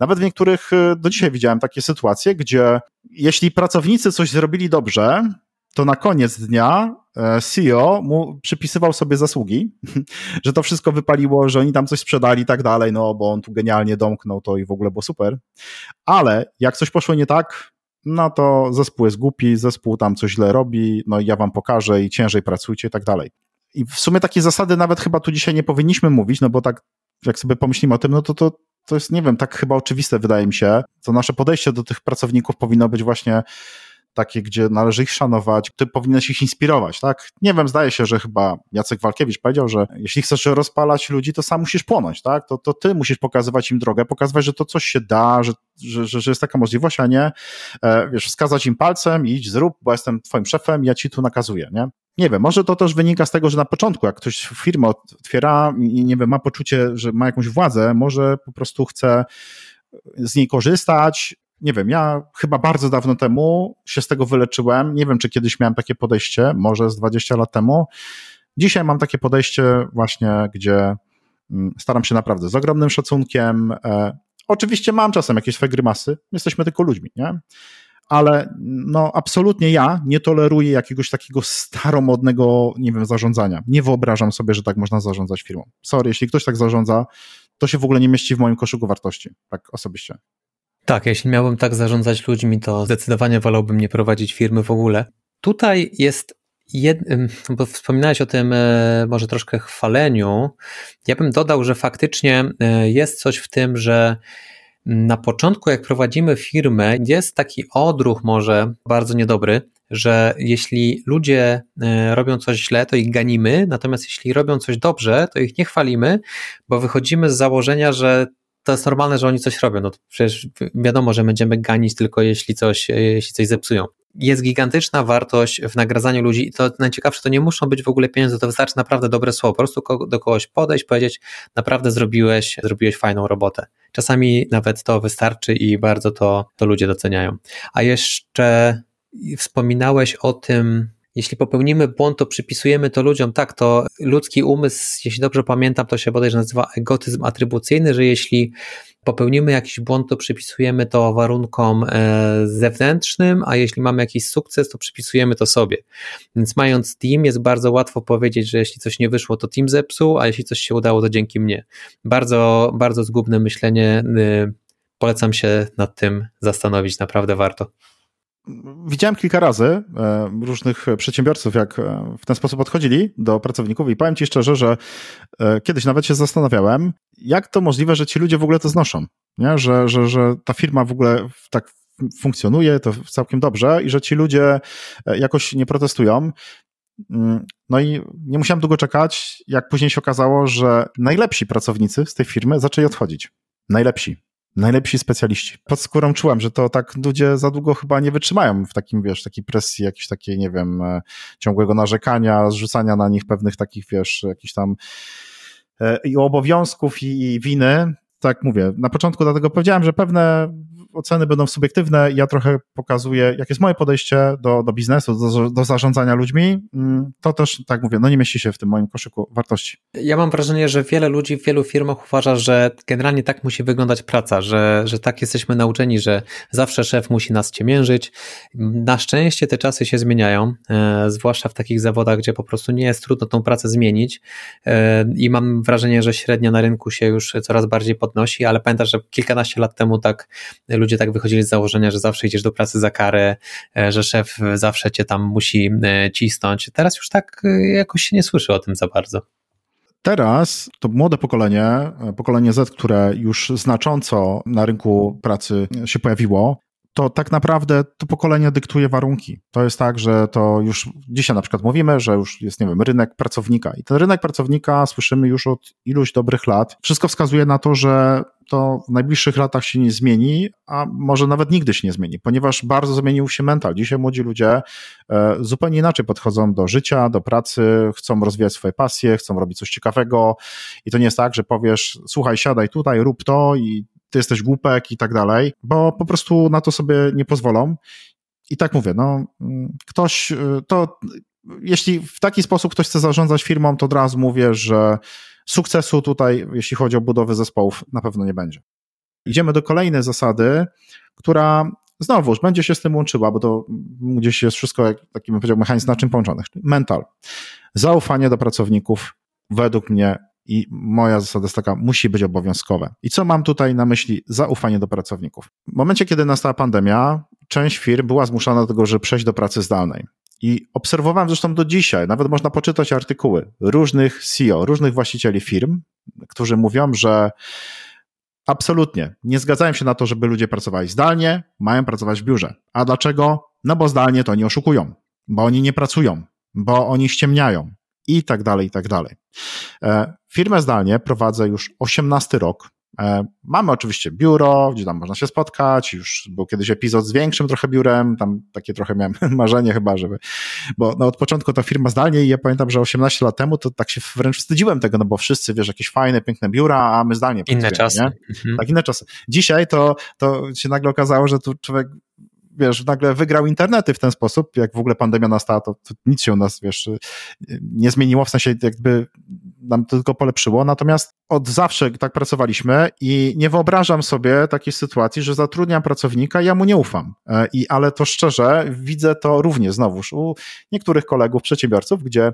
Nawet w niektórych y, do dzisiaj widziałem takie sytuacje, gdzie jeśli pracownicy coś zrobili dobrze, to na koniec dnia e, CEO mu przypisywał sobie zasługi, że to wszystko wypaliło, że oni tam coś sprzedali i tak dalej, no bo on tu genialnie domknął to i w ogóle było super. Ale jak coś poszło nie tak, no to zespół jest głupi, zespół tam coś źle robi, no i ja wam pokażę i ciężej pracujcie i tak dalej. I w sumie takie zasady nawet chyba tu dzisiaj nie powinniśmy mówić, no bo tak jak sobie pomyślimy o tym, no to, to, to jest, nie wiem, tak chyba oczywiste wydaje mi się. To nasze podejście do tych pracowników powinno być właśnie takie, gdzie należy ich szanować, ty powinieneś ich inspirować, tak? Nie wiem, zdaje się, że chyba Jacek Walkiewicz powiedział, że jeśli chcesz rozpalać ludzi, to sam musisz płonąć, tak? To, to ty musisz pokazywać im drogę, pokazywać, że to coś się da, że, że, że, jest taka możliwość, a nie, e, wiesz, wskazać im palcem, idź, zrób, bo jestem twoim szefem, ja ci tu nakazuję, nie? Nie wiem, może to też wynika z tego, że na początku, jak ktoś firmę otwiera i nie wiem, ma poczucie, że ma jakąś władzę, może po prostu chce z niej korzystać, nie wiem, ja chyba bardzo dawno temu się z tego wyleczyłem. Nie wiem, czy kiedyś miałem takie podejście, może z 20 lat temu. Dzisiaj mam takie podejście właśnie, gdzie mm, staram się naprawdę z ogromnym szacunkiem. E, oczywiście mam czasem jakieś swoje grymasy, jesteśmy tylko ludźmi, nie? Ale no absolutnie ja nie toleruję jakiegoś takiego staromodnego, nie wiem, zarządzania. Nie wyobrażam sobie, że tak można zarządzać firmą. Sorry, jeśli ktoś tak zarządza, to się w ogóle nie mieści w moim koszyku wartości, tak osobiście. Tak, jeśli miałbym tak zarządzać ludźmi, to zdecydowanie wolałbym nie prowadzić firmy w ogóle. Tutaj jest Jed, bo wspominałeś o tym e, może troszkę chwaleniu. Ja bym dodał, że faktycznie e, jest coś w tym, że na początku, jak prowadzimy firmę, jest taki odruch może bardzo niedobry, że jeśli ludzie e, robią coś źle, to ich ganimy, natomiast jeśli robią coś dobrze, to ich nie chwalimy, bo wychodzimy z założenia, że to jest normalne, że oni coś robią. No przecież wiadomo, że będziemy ganić tylko jeśli coś, jeśli coś zepsują. Jest gigantyczna wartość w nagradzaniu ludzi i to najciekawsze, to nie muszą być w ogóle pieniądze, to wystarczy naprawdę dobre słowo. Po prostu do kogoś podejść, powiedzieć, naprawdę zrobiłeś, zrobiłeś fajną robotę. Czasami nawet to wystarczy i bardzo to, to ludzie doceniają. A jeszcze wspominałeś o tym, jeśli popełnimy błąd, to przypisujemy to ludziom. Tak, to ludzki umysł, jeśli dobrze pamiętam, to się bodajże nazywa egotyzm atrybucyjny, że jeśli popełnimy jakiś błąd, to przypisujemy to warunkom e, zewnętrznym, a jeśli mamy jakiś sukces, to przypisujemy to sobie. Więc mając team, jest bardzo łatwo powiedzieć, że jeśli coś nie wyszło, to team zepsuł, a jeśli coś się udało, to dzięki mnie. Bardzo, bardzo zgubne myślenie. Y, polecam się nad tym zastanowić, naprawdę warto. Widziałem kilka razy e, różnych przedsiębiorców, jak e, w ten sposób odchodzili do pracowników i powiem ci szczerze, że e, kiedyś nawet się zastanawiałem, jak to możliwe, że ci ludzie w ogóle to znoszą, nie? Że, że, że ta firma w ogóle tak funkcjonuje, to całkiem dobrze i że ci ludzie jakoś nie protestują. Mm, no i nie musiałem długo czekać, jak później się okazało, że najlepsi pracownicy z tej firmy zaczęli odchodzić. Najlepsi najlepsi specjaliści. Pod skórą czułem, że to tak ludzie za długo chyba nie wytrzymają w takim, wiesz, takiej presji, jakiejś takiej, nie wiem, e, ciągłego narzekania, zrzucania na nich pewnych takich, wiesz, jakichś tam e, i obowiązków i, i winy. Tak mówię, na początku dlatego powiedziałem, że pewne oceny będą subiektywne. Ja trochę pokazuję, jakie jest moje podejście do, do biznesu, do, do zarządzania ludźmi. Mm, to też, tak mówię, no nie mieści się w tym moim koszyku wartości. Ja mam wrażenie, że wiele ludzi w wielu firmach uważa, że generalnie tak musi wyglądać praca, że, że tak jesteśmy nauczeni, że zawsze szef musi nas ciemiężyć. Na szczęście te czasy się zmieniają, e, zwłaszcza w takich zawodach, gdzie po prostu nie jest trudno tą pracę zmienić e, i mam wrażenie, że średnia na rynku się już coraz bardziej podnosi, ale pamiętasz, że kilkanaście lat temu tak ludzie tak wychodzili z założenia, że zawsze idziesz do pracy za karę, e, że szef zawsze cię tam musi e, cisnąć. Teraz już tak e, jakoś się nie słyszy o tym za bardzo. Teraz to młode pokolenie, pokolenie Z, które już znacząco na rynku pracy się pojawiło, to tak naprawdę to pokolenie dyktuje warunki. To jest tak, że to już dzisiaj na przykład mówimy, że już jest, nie wiem, rynek pracownika. I ten rynek pracownika słyszymy już od iluś dobrych lat. Wszystko wskazuje na to, że to w najbliższych latach się nie zmieni, a może nawet nigdy się nie zmieni, ponieważ bardzo zmienił się mental. Dzisiaj młodzi ludzie e, zupełnie inaczej podchodzą do życia, do pracy, chcą rozwijać swoje pasje, chcą robić coś ciekawego i to nie jest tak, że powiesz, słuchaj, siadaj tutaj, rób to i ty jesteś głupek i tak dalej, bo po prostu na to sobie nie pozwolą. I tak mówię, no, ktoś, y, to jeśli w taki sposób ktoś chce zarządzać firmą, to od razu mówię, że sukcesu tutaj, jeśli chodzi o budowę zespołów, na pewno nie będzie. Idziemy do kolejnej zasady, która znowuż będzie się z tym łączyła, bo to gdzieś jest wszystko, jak taki bym powiedział, mechanizm naczyń połączonych. Mental. Zaufanie do pracowników według mnie i moja zasada jest taka, musi być obowiązkowe. I co mam tutaj na myśli? Zaufanie do pracowników. W momencie, kiedy nastała pandemia, część firm była zmuszona do tego, żeby przejść do pracy zdalnej. I obserwowałem zresztą do dzisiaj, nawet można poczytać artykuły różnych CEO, różnych właścicieli firm, którzy mówią, że absolutnie nie zgadzają się na to, żeby ludzie pracowali zdalnie, mają pracować w biurze. A dlaczego? No bo zdalnie to oni oszukują, bo oni nie pracują, bo oni ściemniają, i tak dalej, i tak dalej. E, firmę zdalnie prowadzę już 18 rok. E, mamy oczywiście biuro, gdzie tam można się spotkać. Już był kiedyś epizod z większym trochę biurem, tam takie trochę miałem marzenie chyba, żeby, bo no od początku ta firma zdalnie i ja pamiętam, że 18 lat temu to tak się wręcz wstydziłem tego, no bo wszyscy, wiesz, jakieś fajne, piękne biura, a my zdalnie Inne czasy. Mhm. Tak, inne czasy. Dzisiaj to, to się nagle okazało, że tu człowiek wiesz, nagle wygrał internety w ten sposób, jak w ogóle pandemia nastała, to, to nic się u nas, wiesz, nie zmieniło, w sensie jakby nam to tylko polepszyło, natomiast od zawsze tak pracowaliśmy i nie wyobrażam sobie takiej sytuacji, że zatrudniam pracownika i ja mu nie ufam. E, I, ale to szczerze, widzę to również znowuż u niektórych kolegów, przedsiębiorców, gdzie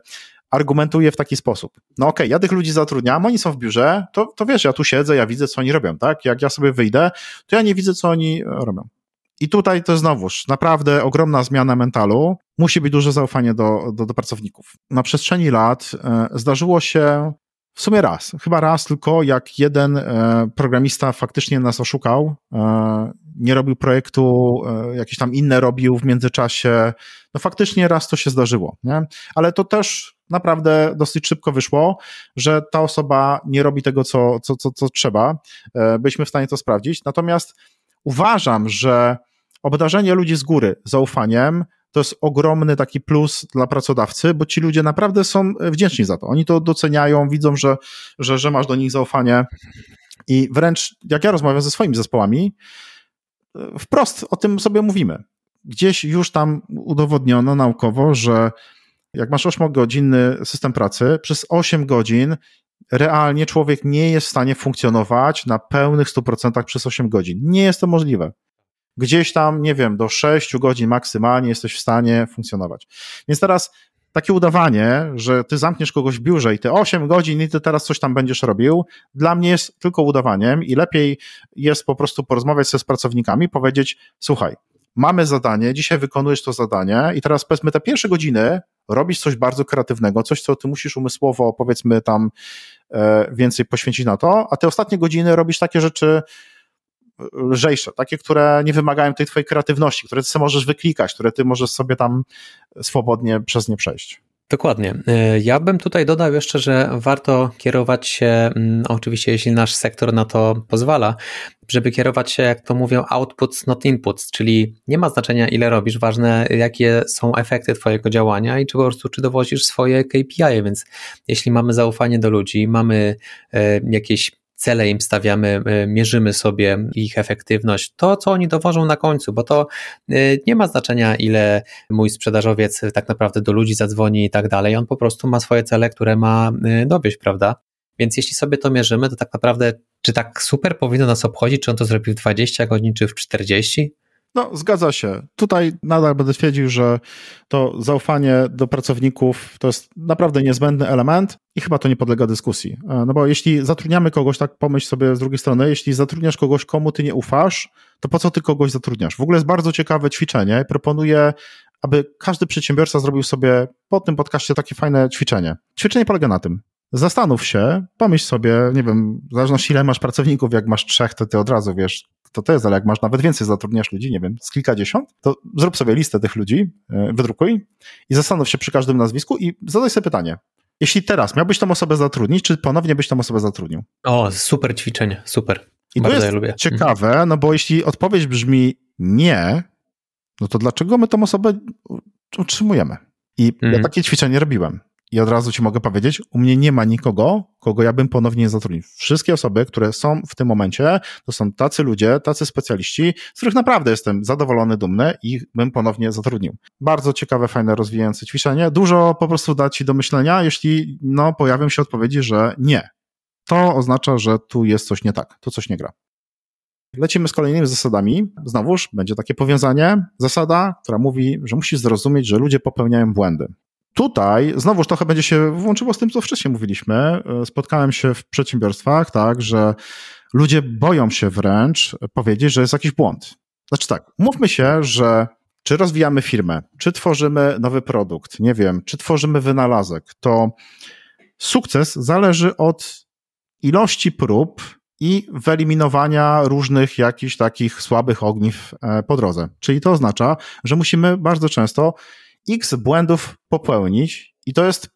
argumentuję w taki sposób. No okej, okay, ja tych ludzi zatrudniam, oni są w biurze, to, to wiesz, ja tu siedzę, ja widzę, co oni robią, tak? Jak ja sobie wyjdę, to ja nie widzę, co oni robią. I tutaj to znowuż naprawdę ogromna zmiana mentalu. Musi być duże zaufanie do, do, do pracowników. Na przestrzeni lat e, zdarzyło się w sumie raz, chyba raz tylko, jak jeden e, programista faktycznie nas oszukał, e, nie robił projektu, jakieś tam inne robił w międzyczasie. No faktycznie raz to się zdarzyło, nie? Ale to też naprawdę dosyć szybko wyszło, że ta osoba nie robi tego, co, co, co, co trzeba. Byliśmy w stanie to sprawdzić. Natomiast uważam, że obdarzenie ludzi z góry zaufaniem to jest ogromny taki plus dla pracodawcy, bo ci ludzie naprawdę są wdzięczni za to. Oni to doceniają, widzą, że, że, że masz do nich zaufanie. I wręcz jak ja rozmawiam ze swoimi zespołami, wprost o tym sobie mówimy. Gdzieś już tam udowodniono naukowo, że jak masz 8-godzinny system pracy, przez 8 godzin realnie człowiek nie jest w stanie funkcjonować na pełnych 100% przez 8 godzin. Nie jest to możliwe. Gdzieś tam, nie wiem, do 6 godzin maksymalnie jesteś w stanie funkcjonować. Więc teraz takie udawanie, że ty zamkniesz kogoś w biurze i te 8 godzin i ty teraz coś tam będziesz robił, dla mnie jest tylko udawaniem i lepiej jest po prostu porozmawiać ze z pracownikami, powiedzieć, słuchaj, mamy zadanie, dzisiaj wykonujesz to zadanie i teraz powiedzmy te pierwsze godziny robisz coś bardzo kreatywnego, coś, co ty musisz umysłowo, powiedzmy tam e, więcej poświęcić na to, a te ostatnie godziny robisz takie rzeczy lżejsze, takie, które nie wymagają tej twojej kreatywności, które ty sobie możesz wyklikać, które ty możesz sobie tam swobodnie przez nie przejść. Dokładnie. E, ja bym tutaj dodał jeszcze, że warto kierować się, mm, oczywiście jeśli nasz sektor na to pozwala, żeby kierować się, jak to mówią, outputs, not inputs, czyli nie ma znaczenia ile robisz, ważne jakie są efekty twojego działania i czy po prostu czy dowozisz swoje KPI, więc jeśli mamy zaufanie do ludzi, mamy e, jakieś cele im stawiamy, e, mierzymy sobie ich efektywność, to co oni dowożą na końcu, bo to e, nie ma znaczenia, ile mój sprzedażowiec tak naprawdę do ludzi zadzwoni i tak dalej. On po prostu ma swoje cele, które ma e, dowieść, prawda? Więc jeśli sobie to mierzymy, to tak naprawdę, czy tak super powinno nas obchodzić, czy on to zrobił w 20 godzin, czy w 40? No, zgadza się. Tutaj nadal będę twierdził, że to zaufanie do pracowników to jest naprawdę niezbędny element i chyba to nie podlega dyskusji. E, no bo jeśli zatrudniamy kogoś, tak pomyśl sobie z drugiej strony, jeśli zatrudniasz kogoś, komu ty nie ufasz, to po co ty kogoś zatrudniasz? W ogóle jest bardzo ciekawe ćwiczenie. Proponuję, aby każdy przedsiębiorca zrobił sobie po tym podcaście takie fajne ćwiczenie. Ćwiczenie polega na tym. Zastanów się, pomyśl sobie, nie wiem, w zależności ile masz pracowników, jak masz trzech, to ty od razu wiesz, to to jest, ale jak masz nawet więcej, zatrudniasz ludzi, nie wiem, z kilkadziesiąt, to zrób sobie listę tych ludzi, e, wydrukuj i zastanów się przy każdym nazwisku i zadaj sobie pytanie. Jeśli teraz miałbyś tą osobę zatrudnić, czy ponownie byś tą osobę zatrudnił? O, super ćwiczenie, super. I Bardzo to jest lubię. ciekawe, no bo jeśli odpowiedź brzmi nie, no to dlaczego my tą osobę utrzymujemy? I ja mhm. takie ćwiczenie robiłem. I od razu ci mogę powiedzieć, u mnie nie ma nikogo, kogo ja bym ponownie zatrudnił. Wszystkie osoby, które są w tym momencie, to są tacy ludzie, tacy specjaliści, z których naprawdę jestem zadowolony, dumny i bym ponownie zatrudnił. Bardzo ciekawe, fajne, rozwijające ćwiczenie. Dużo po prostu da ci do myślenia, jeśli no, pojawią się odpowiedzi, że nie. To oznacza, że tu jest coś nie tak, tu coś nie gra. Lecimy z kolejnymi zasadami. Znowuż będzie takie powiązanie. Zasada, która mówi, że musisz zrozumieć, że ludzie popełniają błędy. Tutaj znowuż trochę będzie się włączyło z tym, co wcześniej mówiliśmy. E, spotkałem się w przedsiębiorstwach, tak, że ludzie boją się wręcz powiedzieć, że jest jakiś błąd. Znaczy tak, mówmy się, że czy rozwijamy firmę, czy tworzymy nowy produkt, nie wiem, czy tworzymy wynalazek, to sukces zależy od ilości prób i wyeliminowania różnych jakichś takich słabych ogniw e, po drodze. Czyli to oznacza, że musimy bardzo często x błędów popełnić i to jest,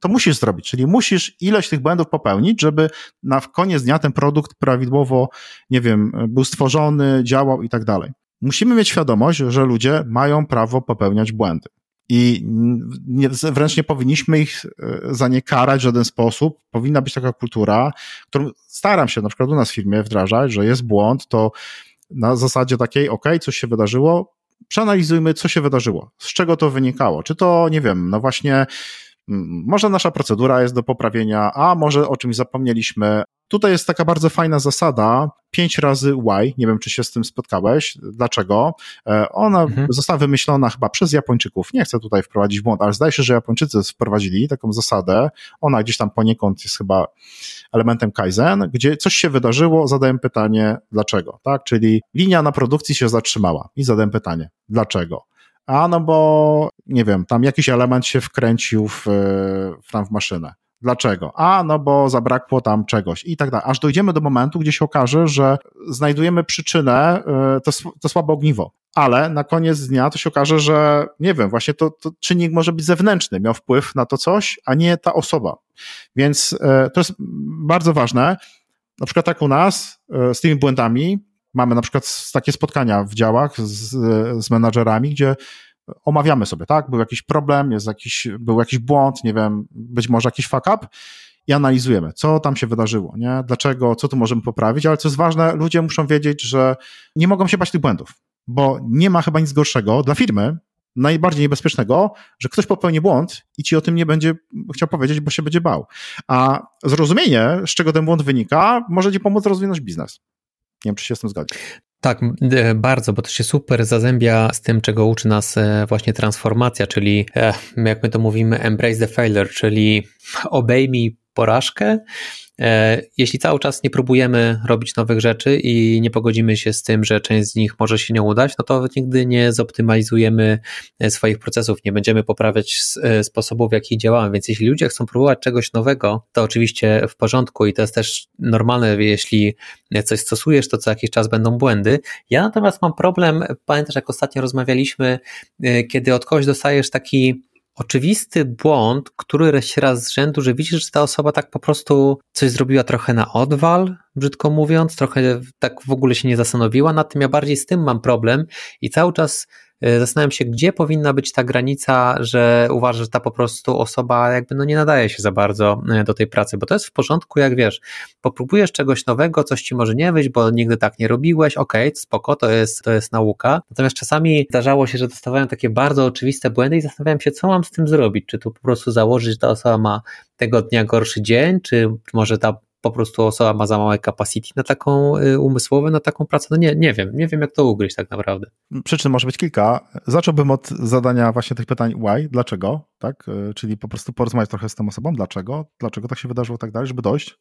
to musisz zrobić, czyli musisz ileś tych błędów popełnić, żeby na koniec dnia ten produkt prawidłowo, nie wiem, był stworzony, działał i tak dalej. Musimy mieć świadomość, że ludzie mają prawo popełniać błędy. I nie, wręcz nie powinniśmy ich e, za nie karać w żaden sposób. Powinna być taka kultura, którą staram się na przykład u nas w firmie wdrażać, że jest błąd, to na zasadzie takiej, ok, coś się wydarzyło, przeanalizujmy, co się wydarzyło, z czego to wynikało. Czy to, nie wiem, no właśnie, może nasza procedura jest do poprawienia, a może o czymś zapomnieliśmy, Tutaj jest taka bardzo fajna zasada, 5 razy why, nie wiem czy się z tym spotkałeś, dlaczego. E, ona mhm. została wymyślona chyba przez Japończyków, nie chcę tutaj wprowadzić błąd, ale zdaje się, że Japończycy wprowadzili taką zasadę, ona gdzieś tam poniekąd jest chyba elementem Kaizen, gdzie coś się wydarzyło, zadałem pytanie dlaczego, tak, czyli linia na produkcji się zatrzymała i zadałem pytanie dlaczego. A no bo, nie wiem, tam jakiś element się wkręcił w, w tam w maszynę Dlaczego? A, no bo zabrakło tam czegoś i tak dalej. Aż dojdziemy do momentu, gdzie się okaże, że znajdujemy przyczynę, y, to, to słabe ogniwo. Ale na koniec dnia to się okaże, że nie wiem, właśnie to, to czynnik może być zewnętrzny, miał wpływ na to coś, a nie ta osoba. Więc y, to jest bardzo ważne. Na przykład tak u nas z tymi błędami mamy na przykład takie spotkania w działach z, z menadżerami, gdzie omawiamy sobie, tak? Był jakiś problem, jest jakiś, był jakiś błąd, nie wiem, być może jakiś fuck up i analizujemy, co tam się wydarzyło, nie? Dlaczego, co tu możemy poprawić, ale co jest ważne, ludzie muszą wiedzieć, że nie mogą się bać tych błędów, bo nie ma chyba nic gorszego dla firmy, najbardziej niebezpiecznego, że ktoś popełni błąd i ci o tym nie będzie chciał powiedzieć, bo się będzie bał. A zrozumienie, z czego ten błąd wynika, może ci pomóc rozwinąć biznes. Nie wiem, czy się z tym zgodzisz. Tak, bardzo, bo to się super zazębia z tym, czego uczy nas e, właśnie transformacja, czyli e, jak my to mówimy, embrace the failure, czyli obejmij porażkę. E, jeśli cały czas nie próbujemy robić nowych rzeczy i nie pogodzimy się z tym, że część z nich może się nie udać, no to nigdy nie zoptymalizujemy e, swoich procesów, nie będziemy poprawiać e, sposobów, w jakich działamy. Więc jeśli ludzie chcą próbować czegoś nowego, to oczywiście w porządku i to jest też normalne, jeśli coś stosujesz, to co jakiś czas będą błędy. Ja natomiast mam problem, pamiętasz, jak ostatnio rozmawialiśmy, kiedy od kogoś dostajesz taki oczywisty błąd, który raz z rzędu, że widzisz, że ta osoba tak po prostu coś zrobiła trochę na odwal, brzydko mówiąc, trochę tak w ogóle się nie zastanowiła nad tym. Ja bardziej z tym mam problem i cały czas zastanawiam się, gdzie powinna być ta granica, że uważasz, że ta po prostu osoba jakby no nie nadaje się za bardzo e, do tej pracy, bo to jest w porządku, jak wiesz, popróbujesz czegoś nowego, coś ci może nie wyjść, bo nigdy tak nie robiłeś, okej, okay, spoko, to jest, to jest nauka, natomiast czasami zdarzało się, że dostawałem takie bardzo oczywiste błędy i zastanawiałem się, co mam z tym zrobić, czy tu po prostu założyć, że ta osoba ma tego dnia gorszy dzień, czy może ta po prostu osoba ma za małe capacity na taką y, umysłowe, na taką pracę. No nie, nie wiem, nie wiem jak to ugryźć tak naprawdę. Przyczyn może być kilka. Zacząłbym od zadania właśnie tych pytań why, dlaczego, tak? Y, czyli po prostu porozmawiać trochę z tą osobą, dlaczego, dlaczego tak się wydarzyło, tak dalej, żeby dojść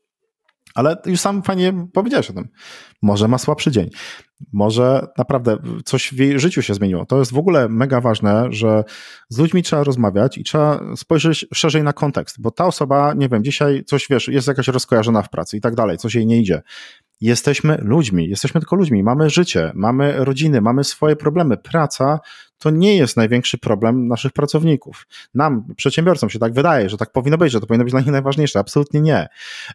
ale już sam fajnie powiedziałeś o tym. Może ma słabszy dzień. Może naprawdę coś w jej życiu się zmieniło. To jest w ogóle mega ważne, że z ludźmi trzeba rozmawiać i trzeba spojrzeć szerzej na kontekst, bo ta osoba, nie wiem, dzisiaj coś wiesz, jest jakaś rozkojarzona w pracy i tak dalej, coś jej nie idzie. Jesteśmy ludźmi, jesteśmy tylko ludźmi, mamy życie, mamy rodziny, mamy swoje problemy. Praca to nie jest największy problem naszych pracowników. Nam, przedsiębiorcom się tak wydaje, że tak powinno być, że to powinno być dla nich najważniejsze. Absolutnie nie.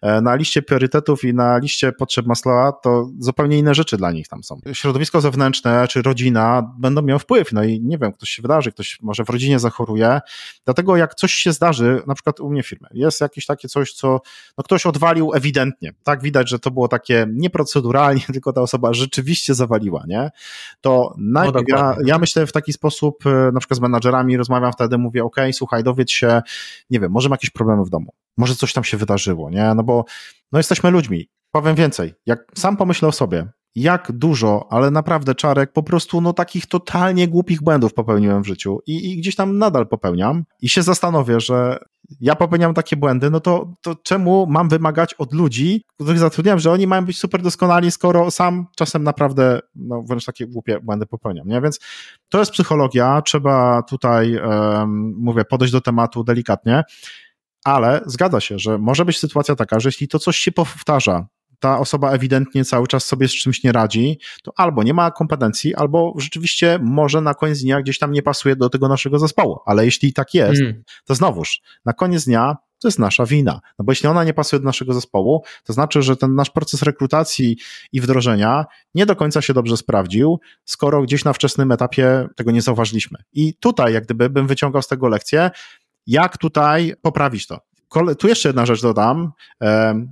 E, na liście priorytetów i na liście potrzeb Maslowa to zupełnie inne rzeczy dla nich tam są. Środowisko zewnętrzne czy rodzina będą miały wpływ. No i nie wiem, ktoś się wydarzy, ktoś może w rodzinie zachoruje. Dlatego jak coś się zdarzy, na przykład u mnie w firmie, jest jakieś takie coś, co no ktoś odwalił ewidentnie. Tak widać, że to było takie nieproceduralnie, tylko ta osoba rzeczywiście zawaliła, nie? To najpierw no ja, ja myślę w taki taki sposób, e, na przykład z menadżerami rozmawiam wtedy, mówię, ok, słuchaj, dowiedz się, nie wiem, może ma jakieś problemy w domu, może coś tam się wydarzyło, nie? No bo no jesteśmy ludźmi. Powiem więcej, jak sam pomyślę o sobie, jak dużo, ale naprawdę czarek, po prostu no takich totalnie głupich błędów popełniłem w życiu i, i gdzieś tam nadal popełniam. I się zastanowię, że ja popełniam takie błędy, no to, to czemu mam wymagać od ludzi, których zatrudniam, że oni mają być super doskonali, skoro sam czasem naprawdę, no wręcz takie głupie błędy popełniam, nie? Więc to jest psychologia, trzeba tutaj, um, mówię, podejść do tematu delikatnie, ale zgadza się, że może być sytuacja taka, że jeśli to coś się powtarza ta osoba ewidentnie cały czas sobie z czymś nie radzi, to albo nie ma kompetencji, albo rzeczywiście może na koniec dnia gdzieś tam nie pasuje do tego naszego zespołu. Ale jeśli tak jest, mm. to znowuż, na koniec dnia to jest nasza wina. No bo jeśli ona nie pasuje do naszego zespołu, to znaczy, że ten nasz proces rekrutacji i wdrożenia nie do końca się dobrze sprawdził, skoro gdzieś na wczesnym etapie tego nie zauważyliśmy. I tutaj, jak gdyby, bym wyciągał z tego lekcję, jak tutaj poprawić to tu jeszcze jedna rzecz dodam.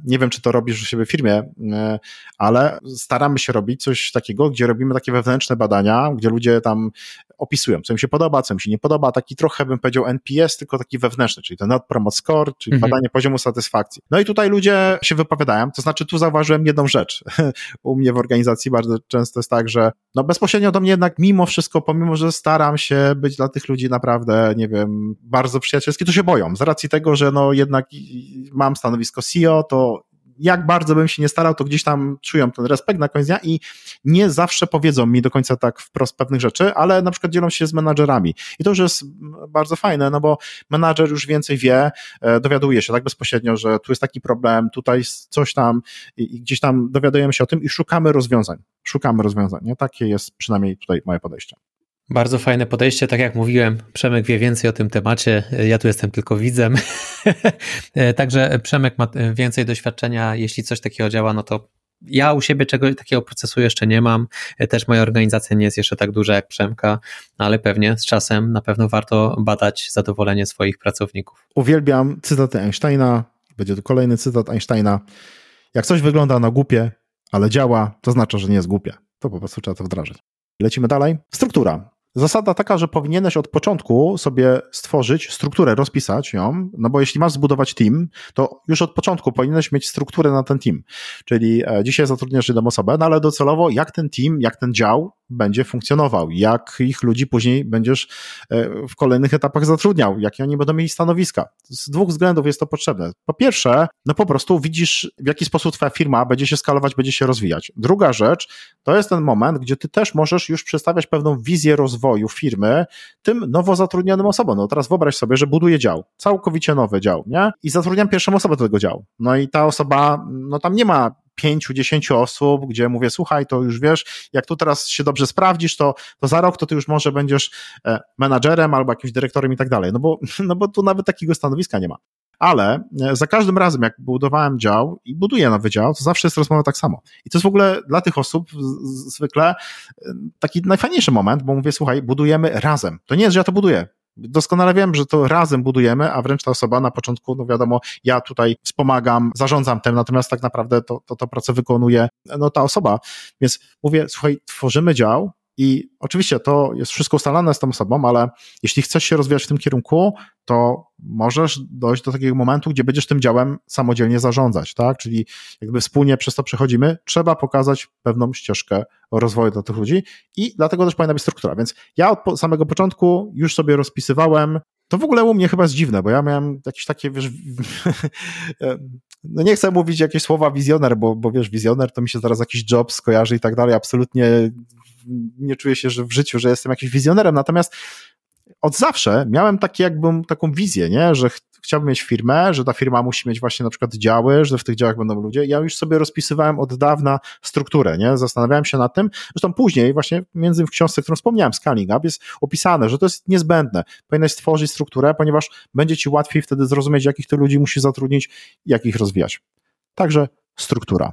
Nie wiem, czy to robisz u siebie w firmie, e, ale staramy się robić coś takiego, gdzie robimy takie wewnętrzne badania, gdzie ludzie tam opisują, co im się podoba, co im się nie podoba. Taki trochę bym powiedział NPS, tylko taki wewnętrzny, czyli ten Not Promote Score, czyli mhm. badanie poziomu satysfakcji. No i tutaj ludzie się wypowiadają, to znaczy tu zauważyłem jedną rzecz. u mnie w organizacji bardzo często jest tak, że no bezpośrednio do mnie jednak mimo wszystko, pomimo, że staram się być dla tych ludzi naprawdę, nie wiem, bardzo przyjacielski, to się boją. Z racji tego, że no jednak mam stanowisko CEO, to jak bardzo bym się nie starał, to gdzieś tam czują ten respekt na koniec dnia i nie zawsze powiedzą mi do końca tak wprost pewnych rzeczy, ale na przykład dzielą się z menadżerami. I to już jest bardzo fajne, no bo menadżer już więcej wie, e, dowiaduje się tak bezpośrednio, że tu jest taki problem, tutaj coś tam i gdzieś tam dowiadujemy się o tym i szukamy rozwiązań. Szukamy rozwiązań. Nie? Takie jest przynajmniej tutaj moje podejście. Bardzo fajne podejście, tak jak mówiłem, Przemek wie więcej o tym temacie, ja tu jestem tylko widzem. Także Przemek ma więcej doświadczenia, jeśli coś takiego działa, no to ja u siebie czego takiego procesu jeszcze nie mam. Też moja organizacja nie jest jeszcze tak duża jak Przemka, ale pewnie z czasem na pewno warto badać zadowolenie swoich pracowników. Uwielbiam cytaty Einsteina. Będzie to kolejny cytat Einsteina. Jak coś wygląda na głupie, ale działa, to znaczy, że nie jest głupie. To po prostu trzeba to wdrażać. Lecimy dalej. Struktura. Zasada taka, że powinieneś od początku sobie stworzyć strukturę, rozpisać ją, no bo jeśli masz zbudować team, to już od początku powinieneś mieć strukturę na ten team. Czyli e, dzisiaj zatrudniasz jedną osobę, no ale docelowo jak ten team, jak ten dział będzie funkcjonował, jak ich ludzi później będziesz e, w kolejnych etapach zatrudniał, jakie oni będą mieli stanowiska. Z dwóch względów jest to potrzebne. Po pierwsze, no po prostu widzisz, w jaki sposób twoja firma będzie się skalować, będzie się rozwijać. Druga rzecz, to jest ten moment, gdzie ty też możesz już przedstawiać pewną wizję rozwoju firmy tym nowo zatrudnionym osobom. No teraz wyobraź sobie, że buduję dział, całkowicie nowy dział, nie? I zatrudniam pierwszą osobę do tego działu. No i ta osoba, no tam nie ma pięciu, dziesięciu osób, gdzie mówię, słuchaj, to już wiesz, jak tu teraz się dobrze sprawdzisz, to, to za rok to ty już może będziesz e, menadżerem albo jakimś dyrektorem i tak dalej, no bo, no bo tu nawet takiego stanowiska nie ma. Ale e, za każdym razem, jak budowałem dział i buduję nowy dział, to zawsze jest rozmowa tak samo. I to jest w ogóle dla tych osób zwykle e, taki najfajniejszy moment, bo mówię, słuchaj, budujemy razem. To nie jest, że ja to buduję. Doskonale wiem, że to razem budujemy, a wręcz ta osoba na początku, no wiadomo, ja tutaj wspomagam, zarządzam tym, natomiast tak naprawdę to, to, to pracę wykonuje no, ta osoba. Więc mówię, słuchaj, tworzymy dział, i oczywiście to jest wszystko ustalane z tą osobą, ale jeśli chcesz się rozwijać w tym kierunku, to możesz dojść do takiego momentu, gdzie będziesz tym działem samodzielnie zarządzać, tak? Czyli jakby wspólnie przez to przechodzimy, trzeba pokazać pewną ścieżkę rozwoju dla tych ludzi i dlatego też powinna być struktura. Więc ja od samego początku już sobie rozpisywałem to w ogóle u mnie chyba jest dziwne, bo ja miałem jakieś takie, wiesz, no nie chcę mówić jakieś słowa wizjoner, bo, bo wiesz, wizjoner to mi się zaraz jakiś job skojarzy i tak dalej, absolutnie nie czuję się, że w życiu, że jestem jakimś wizjonerem, natomiast od zawsze miałem takie jakby taką wizję, nie? że chciałbym mieć firmę, że ta firma musi mieć właśnie na przykład działy, że w tych działach będą ludzie. Ja już sobie rozpisywałem od dawna strukturę, nie? Zastanawiałem się nad tym. Zresztą później, właśnie między w książce, którą wspomniałem, Scaling Up, jest opisane, że to jest niezbędne. Powinieneś stworzyć strukturę, ponieważ będzie ci łatwiej wtedy zrozumieć, jakich ty ludzi musisz zatrudnić, jak ich rozwijać. Także struktura.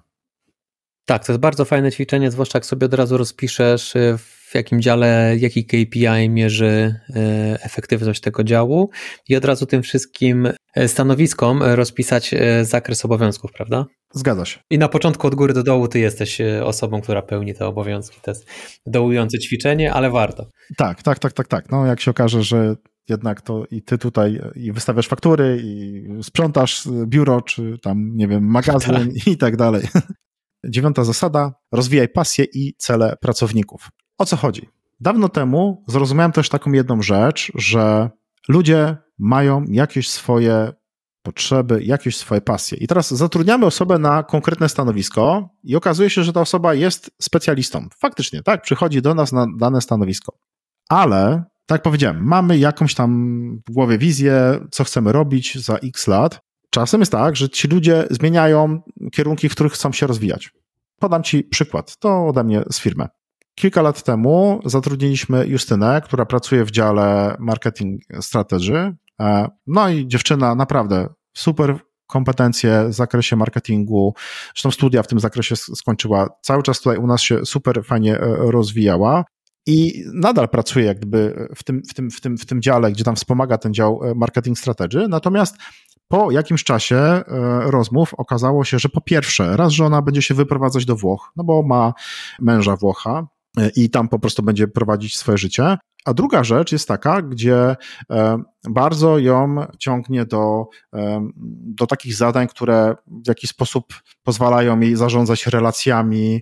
Tak, to jest bardzo fajne ćwiczenie, zwłaszcza jak sobie od razu rozpiszesz, y, w jakim dziale, jaki KPI mierzy y, efektywność tego działu i od razu tym wszystkim y, stanowiskom rozpisać zakres obowiązków, prawda? Zgadza się. I na początku od góry do dołu ty jesteś osobą, która pełni te obowiązki. To jest dołujące ćwiczenie, ale warto. Tak, tak, tak, tak, tak. No jak się okaże, że jednak to i ty tutaj i wystawiasz faktury, i sprzątasz biuro, czy tam, nie wiem, magazyn tak. i tak dalej. Dziewiąta zasada: rozwijaj pasję i cele pracowników. O co chodzi? Dawno temu zrozumiałem też taką jedną rzecz, że ludzie mają jakieś swoje potrzeby, jakieś swoje pasje. I teraz zatrudniamy osobę na konkretne stanowisko i okazuje się, że ta osoba jest specjalistą. Faktycznie, tak, przychodzi do nas na dane stanowisko. Ale, tak jak powiedziałem, mamy jakąś tam w głowie wizję, co chcemy robić za x lat Czasem jest tak, że ci ludzie zmieniają kierunki, w których chcą się rozwijać. Podam ci przykład, to ode mnie z firmy. Kilka lat temu zatrudniliśmy Justynę, która pracuje w dziale marketing strategy. E, no i dziewczyna naprawdę super kompetencje w zakresie marketingu, zresztą studia w tym zakresie skończyła. Cały czas tutaj u nas się super fajnie e, rozwijała. I nadal pracuje jakby w tym, w, tym, w, tym, w tym dziale, gdzie tam wspomaga ten dział e, marketing strategy. Natomiast po jakimś czasie e, rozmów okazało się, że po pierwsze, raz, że ona będzie się wyprowadzać do Włoch, no bo ma męża Włocha e, i tam po prostu będzie prowadzić swoje życie. A druga rzecz jest taka, gdzie e, bardzo ją ciągnie do, do takich zadań, które w jakiś sposób pozwalają jej zarządzać relacjami,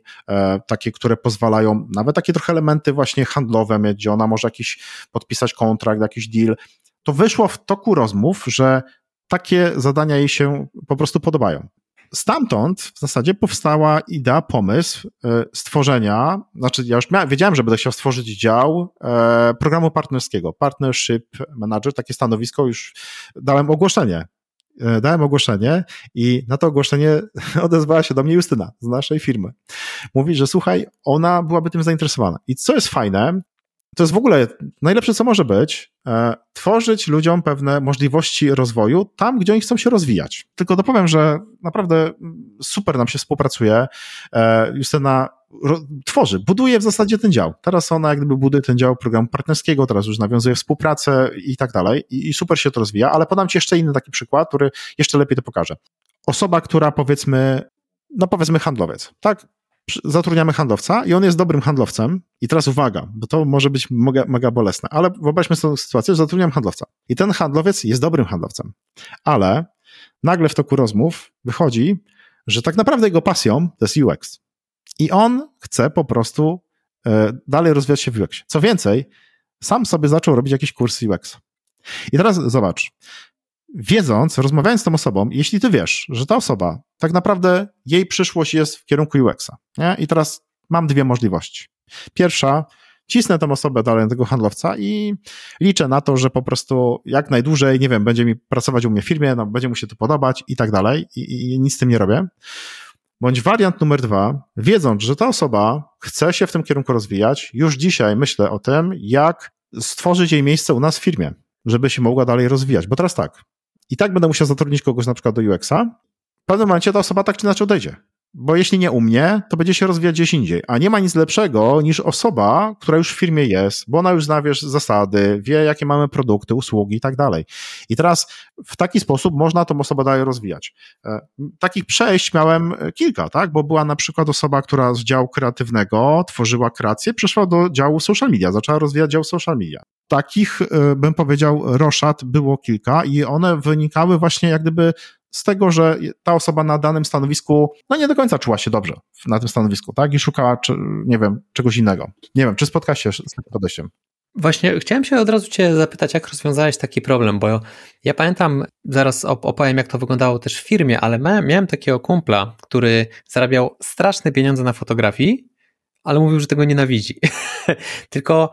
takie, które pozwalają, nawet takie trochę elementy właśnie handlowe mieć, gdzie ona może jakiś podpisać kontrakt, jakiś deal. To wyszło w toku rozmów, że takie zadania jej się po prostu podobają. Stamtąd w zasadzie powstała idea, pomysł e, stworzenia, znaczy ja już wiedziałem, że będę chciał stworzyć dział e, programu partnerskiego, Partnership Manager, takie stanowisko, już dałem ogłoszenie. E, dałem ogłoszenie i na to ogłoszenie odezwała się do mnie Justyna z naszej firmy. Mówi, że słuchaj, ona byłaby tym zainteresowana. I co jest fajne, to jest w ogóle najlepsze, co może być, e, tworzyć ludziom pewne możliwości rozwoju tam, gdzie oni chcą się rozwijać. Tylko dopowiem, że naprawdę super nam się współpracuje. E, Justyna tworzy, buduje w zasadzie ten dział. Teraz ona jak gdyby buduje ten dział programu partnerskiego, teraz już nawiązuje współpracę i tak dalej i, i super się to rozwija, ale podam Ci jeszcze inny taki przykład, który jeszcze lepiej to pokaże. Osoba, która powiedzmy, no powiedzmy handlowiec, tak? Zatrudniamy handlowca i on jest dobrym handlowcem. I teraz uwaga, bo to może być mega, mega bolesne, ale wyobraźmy sobie sytuację, że zatrudniam handlowca. I ten handlowiec jest dobrym handlowcem, ale nagle w toku rozmów wychodzi, że tak naprawdę jego pasją to jest UX. I on chce po prostu e, dalej rozwijać się w UX. Co więcej, sam sobie zaczął robić jakiś kurs UX. I teraz zobacz, wiedząc, rozmawiając z tą osobą, jeśli ty wiesz, że ta osoba tak naprawdę jej przyszłość jest w kierunku UX-a, nie? i teraz mam dwie możliwości. Pierwsza, cisnę tą osobę dalej tego handlowca i liczę na to, że po prostu jak najdłużej, nie wiem, będzie mi pracować u mnie w firmie, no, będzie mu się to podobać i tak dalej i, i nic z tym nie robię. Bądź wariant numer dwa, wiedząc, że ta osoba chce się w tym kierunku rozwijać, już dzisiaj myślę o tym, jak stworzyć jej miejsce u nas w firmie, żeby się mogła dalej rozwijać. Bo teraz tak, i tak będę musiał zatrudnić kogoś na przykład do UX-a, w pewnym momencie ta osoba tak czy inaczej odejdzie. Bo jeśli nie u mnie, to będzie się rozwijać gdzieś indziej. A nie ma nic lepszego niż osoba, która już w firmie jest, bo ona już zna, wiesz, zasady, wie, jakie mamy produkty, usługi i tak dalej. I teraz w taki sposób można tą osobę dalej rozwijać. E, takich przejść miałem kilka, tak? Bo była na przykład osoba, która z działu kreatywnego tworzyła kreację, przeszła do działu social media, zaczęła rozwijać dział social media takich, e, bym powiedział, roszad było kilka i one wynikały właśnie jak gdyby z tego, że ta osoba na danym stanowisku, no nie do końca czuła się dobrze na tym stanowisku, tak? I szukała, czy, nie wiem, czegoś innego. Nie wiem, czy spotkałaś się z takim podejściem? Właśnie chciałem się od razu Cię zapytać, jak rozwiązałeś taki problem, bo ja pamiętam, zaraz opowiem, jak to wyglądało też w firmie, ale miałem takiego kumpla, który zarabiał straszne pieniądze na fotografii, ale mówił, że tego nienawidzi. Tylko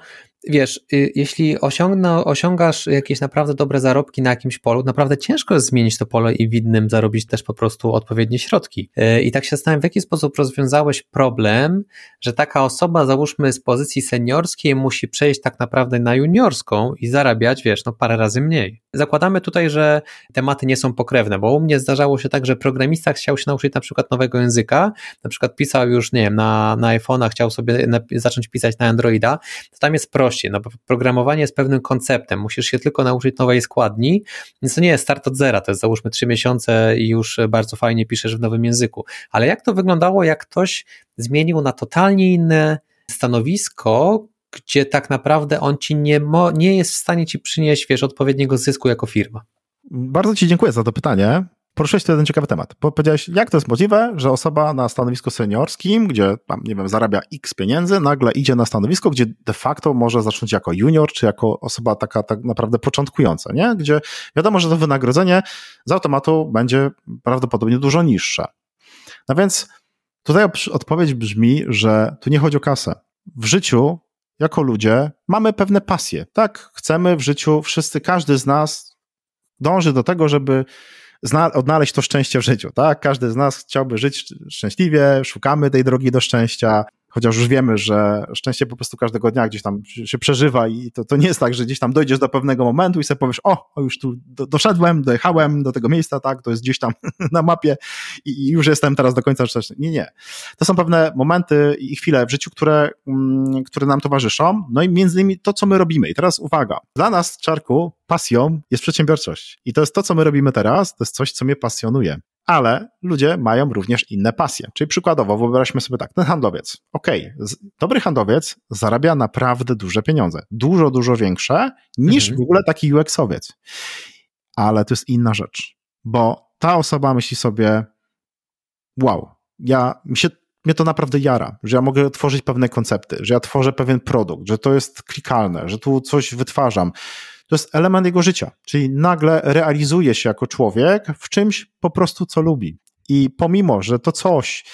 wiesz, y, jeśli osiągną, osiągasz jakieś naprawdę dobre zarobki na jakimś polu, naprawdę ciężko jest zmienić to pole i w innym zarobić też po prostu odpowiednie środki. Y, I tak się zastanawiam, w jaki sposób rozwiązałeś problem, że taka osoba, załóżmy z pozycji seniorskiej, musi przejść tak naprawdę na juniorską i zarabiać, wiesz, no parę razy mniej. Zakładamy tutaj, że tematy nie są pokrewne, bo u mnie zdarzało się tak, że programista chciał się nauczyć na przykład nowego języka, na przykład pisał już, nie wiem, na, na iPhone'a, chciał sobie na, zacząć pisać na Androida, to tam jest no bo programowanie jest pewnym konceptem, musisz się tylko nauczyć nowej składni, więc to nie jest start od zera, to jest załóżmy trzy miesiące i już bardzo fajnie piszesz w nowym języku. Ale jak to wyglądało, jak ktoś zmienił na totalnie inne stanowisko, gdzie tak naprawdę on ci nie, mo, nie jest w stanie ci przynieść, wiesz, odpowiedniego zysku jako firma. Bardzo ci dziękuję za to pytanie. Poruszyłeś tu jeden ciekawy temat. Powiedziałeś, jak to jest możliwe, że osoba na stanowisku seniorskim, gdzie tam, nie wiem, zarabia x pieniędzy, nagle idzie na stanowisko, gdzie de facto może zacząć jako junior, czy jako osoba taka tak naprawdę początkująca, nie? Gdzie wiadomo, że to wynagrodzenie z automatu będzie prawdopodobnie dużo niższe. No więc tutaj odpowiedź brzmi, że tu nie chodzi o kasę. W życiu jako ludzie mamy pewne pasje, tak? Chcemy w życiu, wszyscy, każdy z nas dąży do tego, żeby odnaleźć to szczęście w życiu, tak? Każdy z nas chciałby żyć szczęśliwie, szukamy tej drogi do szczęścia, chociaż już wiemy, że szczęście po prostu każdego dnia gdzieś tam się przeżywa i to, to nie jest tak, że gdzieś tam dojdziesz do pewnego momentu i sobie powiesz, o, już tu do, doszedłem, dojechałem do tego miejsca, tak, to jest gdzieś tam na mapie i, i już jestem teraz do końca szczęśliwy. Nie, nie. To są pewne momenty i chwile w życiu, które, mm, które nam towarzyszą, no i między innymi to, co my robimy. I teraz uwaga, dla nas, Czarku, pasją jest przedsiębiorczość. I to jest to, co my robimy teraz, to jest coś, co mnie pasjonuje ale ludzie mają również inne pasje. Czyli przykładowo, wyobraźmy sobie tak, ten handlowiec. Okej, okay, dobry handlowiec zarabia naprawdę duże pieniądze. Dużo, dużo większe niż mhm. w ogóle taki UX-owiec. Ale to jest inna rzecz, bo ta osoba myśli sobie, wow, ja, mi się, mnie to naprawdę jara, że ja mogę tworzyć pewne koncepty, że ja tworzę pewien produkt, że to jest klikalne, że tu coś wytwarzam, to jest element jego życia, czyli nagle realizuje się jako człowiek w czymś po prostu, co lubi. I pomimo, że to coś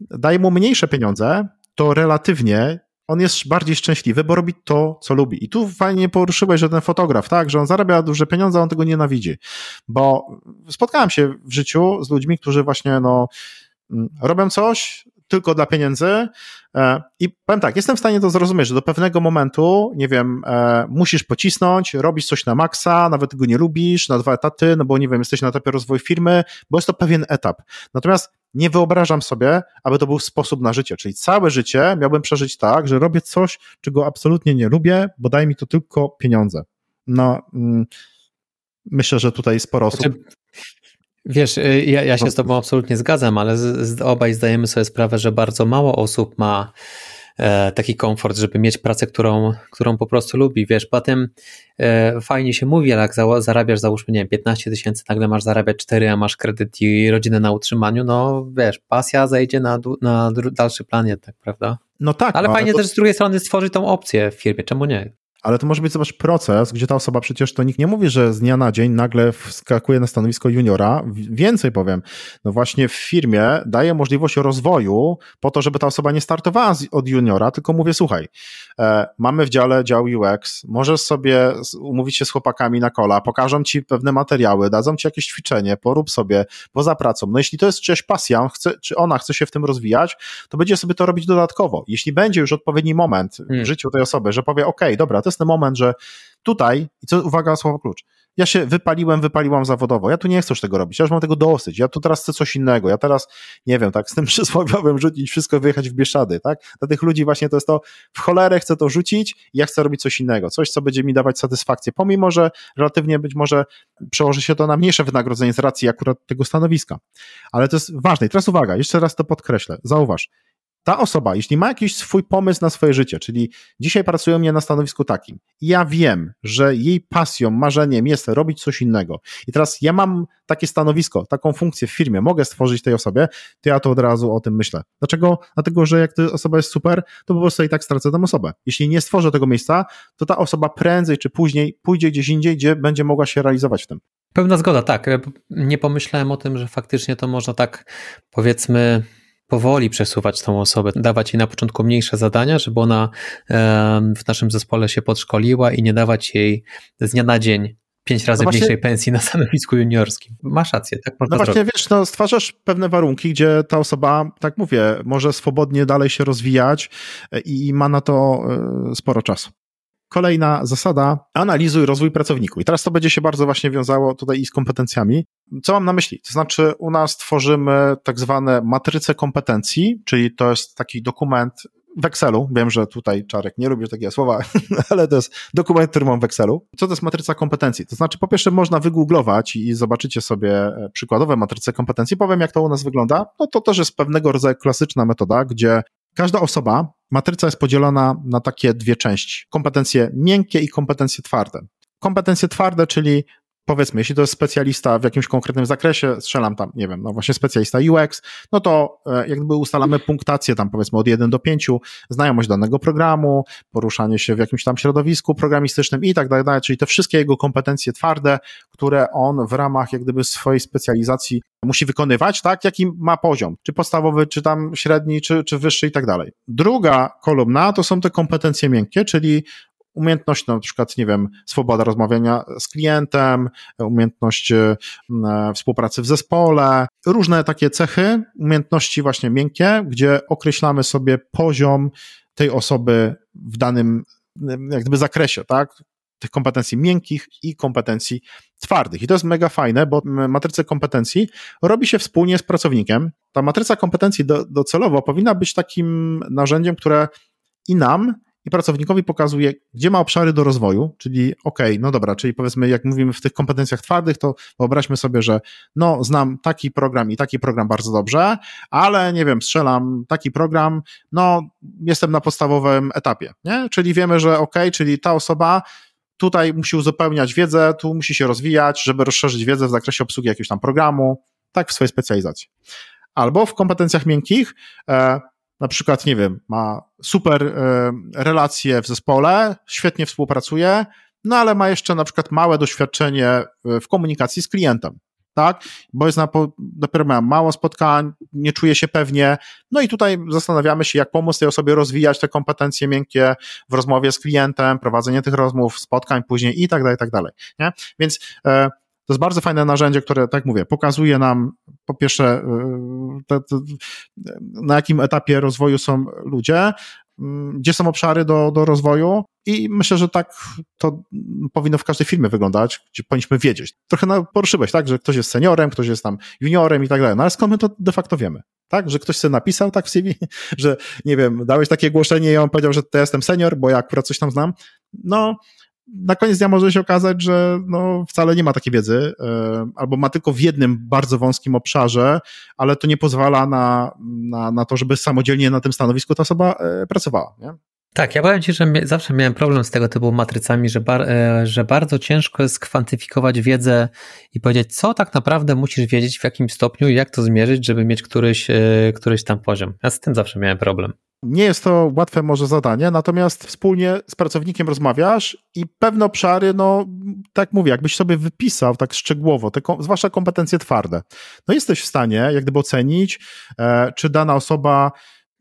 daje mu mniejsze pieniądze, to relatywnie on jest bardziej szczęśliwy, bo robi to, co lubi. I tu fajnie poruszyłeś, że ten fotograf, tak, że on zarabia duże pieniądze, on tego nienawidzi. Bo spotkałem się w życiu z ludźmi, którzy właśnie, no, mm, robią coś, tylko dla pieniędzy. E, I powiem tak, jestem w stanie to zrozumieć, że do pewnego momentu, nie wiem, e, musisz pocisnąć, robisz coś na maksa, nawet tego nie lubisz, na dwa etaty, no bo nie wiem, jesteś na etapie rozwoju firmy, bo jest to pewien etap. Natomiast nie wyobrażam sobie, aby to był sposób na życie, czyli całe życie miałbym przeżyć tak, że robię coś, czego absolutnie nie lubię, bo daje mi to tylko pieniądze. No, mm, myślę, że tutaj sporo osób. Wiesz, y, ja, ja się z Tobą absolutnie zgadzam, ale z, z obaj zdajemy sobie sprawę, że bardzo mało osób ma e, taki komfort, żeby mieć pracę, którą, którą po prostu lubi. Wiesz, potem e, fajnie się mówi, ale jak za, zarabiasz, załóżmy, nie wiem, 15 tysięcy, nagle masz zarabiać 4, a masz kredyt i rodzinę na utrzymaniu, no wiesz, pasja zejdzie na, na dalszy plan jednak, prawda? No tak. Ale no, fajnie ale to... też z drugiej strony stworzyć tą opcję w firmie, czemu nie? Ale to może być, zobacz, proces, gdzie ta osoba przecież to nikt nie mówi, że z dnia na dzień nagle wskakuje na stanowisko juniora. Więcej powiem, no właśnie w firmie daje możliwość rozwoju po to, żeby ta osoba nie startowała od juniora, tylko mówię, słuchaj, e, mamy w dziale dział UX, możesz sobie umówić się z chłopakami na kola, pokażą ci pewne materiały, dadzą ci jakieś ćwiczenie, porób sobie poza pracą. No jeśli to jest czyjaś pasja, chce, czy ona chce się w tym rozwijać, to będzie sobie to robić dodatkowo. Jeśli będzie już odpowiedni moment w hmm. życiu tej osoby, że powie, ok, dobra, to jest ten moment, że tutaj, i co, uwaga, słowo klucz, ja się wypaliłem, wypaliłam zawodowo, ja tu nie chcę już tego robić, ja już mam tego dosyć, ja tu teraz chcę coś innego, ja teraz, nie wiem, tak, z tym przysłowiowym rzucić wszystko, wyjechać w Bieszczady, tak, dla tych ludzi właśnie to jest to, w cholerę chcę to rzucić, ja chcę robić coś innego, coś, co będzie mi dawać satysfakcję, pomimo, że relatywnie być może przełoży się to na mniejsze wynagrodzenie z racji akurat tego stanowiska, ale to jest ważne. I teraz uwaga, jeszcze raz to podkreślę, zauważ, ta osoba, jeśli ma jakiś swój pomysł na swoje życie, czyli dzisiaj pracuje mnie na stanowisku takim, ja wiem, że jej pasją, marzeniem jest robić coś innego, i teraz ja mam takie stanowisko, taką funkcję w firmie, mogę stworzyć tej osobie, to ja to od razu o tym myślę. Dlaczego? Dlatego, że jak ta osoba jest super, to po prostu i tak stracę tę osobę. Jeśli nie stworzę tego miejsca, to ta osoba prędzej czy później pójdzie gdzieś indziej, gdzie będzie mogła się realizować w tym. Pełna zgoda, tak. Nie pomyślałem o tym, że faktycznie to można tak, powiedzmy, powoli przesuwać tą osobę, dawać jej na początku mniejsze zadania, żeby ona w naszym zespole się podszkoliła i nie dawać jej z dnia na dzień pięć razy no właśnie, mniejszej pensji na stanowisku juniorskim. Masz rację, tak można No właśnie, zrobić. wiesz, no, stwarzasz pewne warunki, gdzie ta osoba, tak mówię, może swobodnie dalej się rozwijać e, i ma na to e, sporo czasu. Kolejna zasada, analizuj rozwój pracowników. I teraz to będzie się bardzo właśnie wiązało tutaj i z kompetencjami. Co mam na myśli? To znaczy, u nas tworzymy tak zwane matryce kompetencji, czyli to jest taki dokument w Excelu. Wiem, że tutaj Czarek nie lubi takiego słowa, ale to jest dokument, który mam w Excelu. Co to jest matryca kompetencji? To znaczy, po pierwsze, można wygooglować i zobaczycie sobie e, przykładowe matryce kompetencji. Powiem, jak to u nas wygląda. No to też jest pewnego rodzaju klasyczna metoda, gdzie Każda osoba, matryca jest podzielona na takie dwie części: kompetencje miękkie i kompetencje twarde. Kompetencje twarde, czyli powiedzmy, jeśli to jest specjalista w jakimś konkretnym zakresie, strzelam tam, nie wiem, no właśnie specjalista UX, no to e, jakby ustalamy punktację tam powiedzmy od 1 do 5, znajomość danego programu, poruszanie się w jakimś tam środowisku programistycznym i tak dalej, czyli te wszystkie jego kompetencje twarde, które on w ramach jak gdyby swojej specjalizacji musi wykonywać, tak, jaki ma poziom, czy podstawowy, czy tam średni, czy, czy wyższy i tak dalej. Druga kolumna to są te kompetencje miękkie, czyli umiejętność na przykład, nie wiem, swoboda rozmawiania z klientem, umiejętność e, współpracy w zespole, różne takie cechy, umiejętności właśnie miękkie, gdzie określamy sobie poziom tej osoby w danym jak gdyby zakresie, tak? Tych kompetencji miękkich i kompetencji twardych. I to jest mega fajne, bo matrycę kompetencji robi się wspólnie z pracownikiem. Ta matryca kompetencji do, docelowo powinna być takim narzędziem, które i nam, i pracownikowi pokazuje, gdzie ma obszary do rozwoju, czyli ok, no dobra, czyli powiedzmy, jak mówimy w tych kompetencjach twardych, to wyobraźmy sobie, że no, znam taki program i taki program bardzo dobrze, ale nie wiem, strzelam taki program, no, jestem na podstawowym etapie, nie? Czyli wiemy, że ok, czyli ta osoba tutaj musi uzupełniać wiedzę, tu musi się rozwijać, żeby rozszerzyć wiedzę w zakresie obsługi jakiegoś tam programu, tak w swojej specjalizacji. Albo w kompetencjach miękkich, e, na przykład, nie wiem, ma super e, relacje w zespole, świetnie współpracuje, no ale ma jeszcze na przykład małe doświadczenie w komunikacji z klientem, tak? Bo jest na, dopiero ma mało spotkań, nie czuje się pewnie, no i tutaj zastanawiamy się, jak pomóc tej osobie rozwijać te kompetencje miękkie w rozmowie z klientem, prowadzenie tych rozmów, spotkań później i tak dalej, i tak dalej, nie? Więc e, to jest bardzo fajne narzędzie, które, tak mówię, pokazuje nam po pierwsze, y, te, te, na jakim etapie rozwoju są ludzie, mm, gdzie są obszary do, do rozwoju i myślę, że tak to powinno w każdej firmie wyglądać, gdzie powinniśmy wiedzieć. Trochę poruszyłeś, tak, że ktoś jest seniorem, ktoś jest tam juniorem i tak dalej, no ale skąd my to de facto wiemy? Tak, że ktoś sobie napisał tak w CV, że nie wiem, dałeś takie głoszenie i on powiedział, że to ja jestem senior, bo ja akurat coś tam znam. No, na koniec dnia może się okazać, że no, wcale nie ma takiej wiedzy, e, albo ma tylko w jednym bardzo wąskim obszarze, ale to nie pozwala na, na, na to, żeby samodzielnie na tym stanowisku ta osoba e, pracowała. Nie? Tak, ja powiem Ci, że zawsze miałem problem z tego typu matrycami, że, bar, e, że bardzo ciężko jest kwantyfikować wiedzę i powiedzieć, co tak naprawdę musisz wiedzieć, w jakim stopniu i jak to zmierzyć, żeby mieć któryś, któryś tam poziom. Ja z tym zawsze miałem problem. Nie jest to łatwe może zadanie, natomiast wspólnie z pracownikiem rozmawiasz i pewne obszary, no tak mówię, jakbyś sobie wypisał tak szczegółowo, te, zwłaszcza kompetencje twarde, no jesteś w stanie jak gdyby ocenić, e, czy dana osoba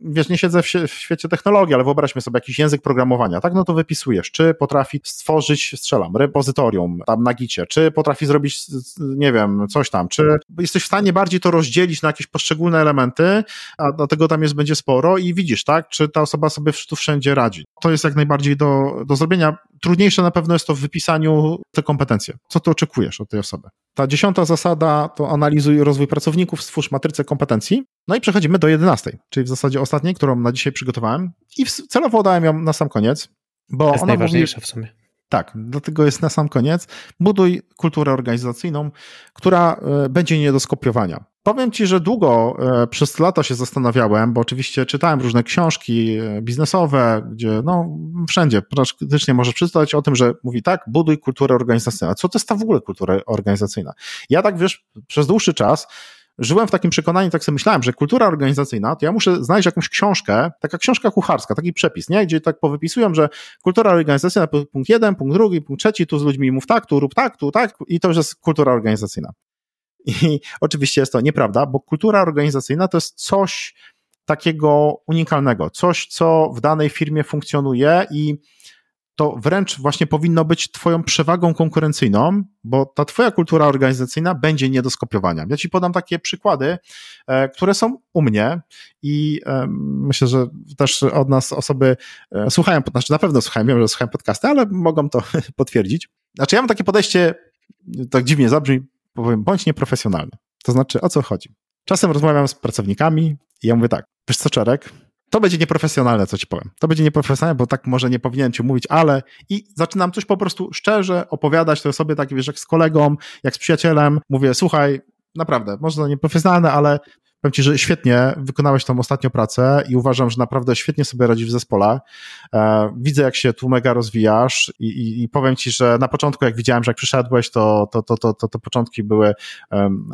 wiesz, nie siedzę w, w, świecie technologii, ale wyobraźmy sobie jakiś język programowania, tak, no to wypisujesz, czy potrafi stworzyć, strzelam, repozytorium tam na gicie, czy potrafi zrobić, nie wiem, coś tam, czy jesteś w stanie bardziej to rozdzielić na jakieś poszczególne elementy, a dlatego tam jest będzie sporo i widzisz, tak, czy ta osoba sobie tu wszędzie radzi. To jest jak najbardziej do, do zrobienia. Trudniejsze na pewno jest to w wypisaniu te kompetencje. Co ty oczekujesz od tej osoby? Ta dziesiąta zasada to analizuj rozwój pracowników, stwórz matrycę kompetencji. No i przechodzimy do jedenastej, czyli w zasadzie ostatniej, którą na dzisiaj przygotowałem i celowo dałem ją na sam koniec, bo jest ona najważniejsza mówi, w sumie. Tak, dlatego jest na sam koniec. Buduj kulturę organizacyjną, która e, będzie nie do skopiowania. Powiem Ci, że długo e, przez lata się zastanawiałem, bo oczywiście czytałem różne książki e, biznesowe, gdzie no wszędzie praktycznie możesz przeczytać o tym, że mówi tak, buduj kulturę organizacyjną. Co to jest ta w ogóle kultura organizacyjna? Ja tak wiesz, przez dłuższy czas żyłem w takim przekonaniu, tak sobie myślałem, że kultura organizacyjna, to ja muszę znaleźć jakąś książkę, taka książka kucharska, taki przepis, nie? Gdzie tak powypisują, że kultura organizacyjna, punkt jeden, punkt drugi, punkt trzeci, tu z ludźmi mów tak, tu rób tak, tu tak, i to już jest kultura organizacyjna. I oczywiście jest to nieprawda, bo kultura organizacyjna to jest coś takiego unikalnego, coś, co w danej firmie funkcjonuje i to wręcz właśnie powinno być Twoją przewagą konkurencyjną, bo ta Twoja kultura organizacyjna będzie nie do skopiowania. Ja Ci podam takie przykłady, e, które są u mnie i e, myślę, że też od nas osoby e, słuchają, znaczy na pewno słuchają, wiem, że słuchają podcasty, ale mogą to potwierdzić. Znaczy ja mam takie podejście, tak dziwnie zabrzmi, powiem, bądź nieprofesjonalny. To znaczy, o co chodzi? Czasem rozmawiam z pracownikami i ja mówię tak, wiesz co, Czerek, to będzie nieprofesjonalne, co ci powiem. To będzie nieprofesjonalne, bo tak może nie powinienem ci mówić, ale i zaczynam coś po prostu szczerze opowiadać tej osobie, tak wiesz, jak z kolegą, jak z przyjacielem. Mówię, słuchaj, naprawdę, może nieprofesjonalne, ale powiem ci, że świetnie wykonałeś tą ostatnią pracę i uważam, że naprawdę świetnie sobie radzisz w zespole. E, widzę, jak się tu mega rozwijasz i, i, i, powiem ci, że na początku, jak widziałem, że jak przyszedłeś, to, to, to, to, to, to początki były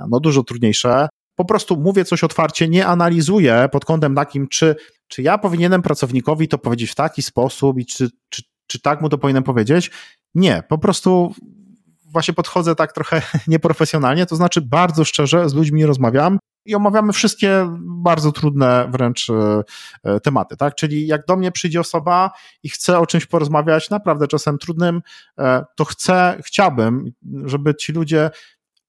no, dużo trudniejsze. Po prostu mówię coś otwarcie, nie analizuję pod kątem takim, czy czy ja powinienem pracownikowi to powiedzieć w taki sposób i czy, czy, czy tak mu to powinienem powiedzieć? Nie, po prostu właśnie podchodzę tak trochę nieprofesjonalnie, to znaczy bardzo szczerze z ludźmi rozmawiam i omawiamy wszystkie bardzo trudne wręcz e, tematy, tak? Czyli jak do mnie przyjdzie osoba i chce o czymś porozmawiać, naprawdę czasem trudnym, e, to chcę, chciałbym, żeby ci ludzie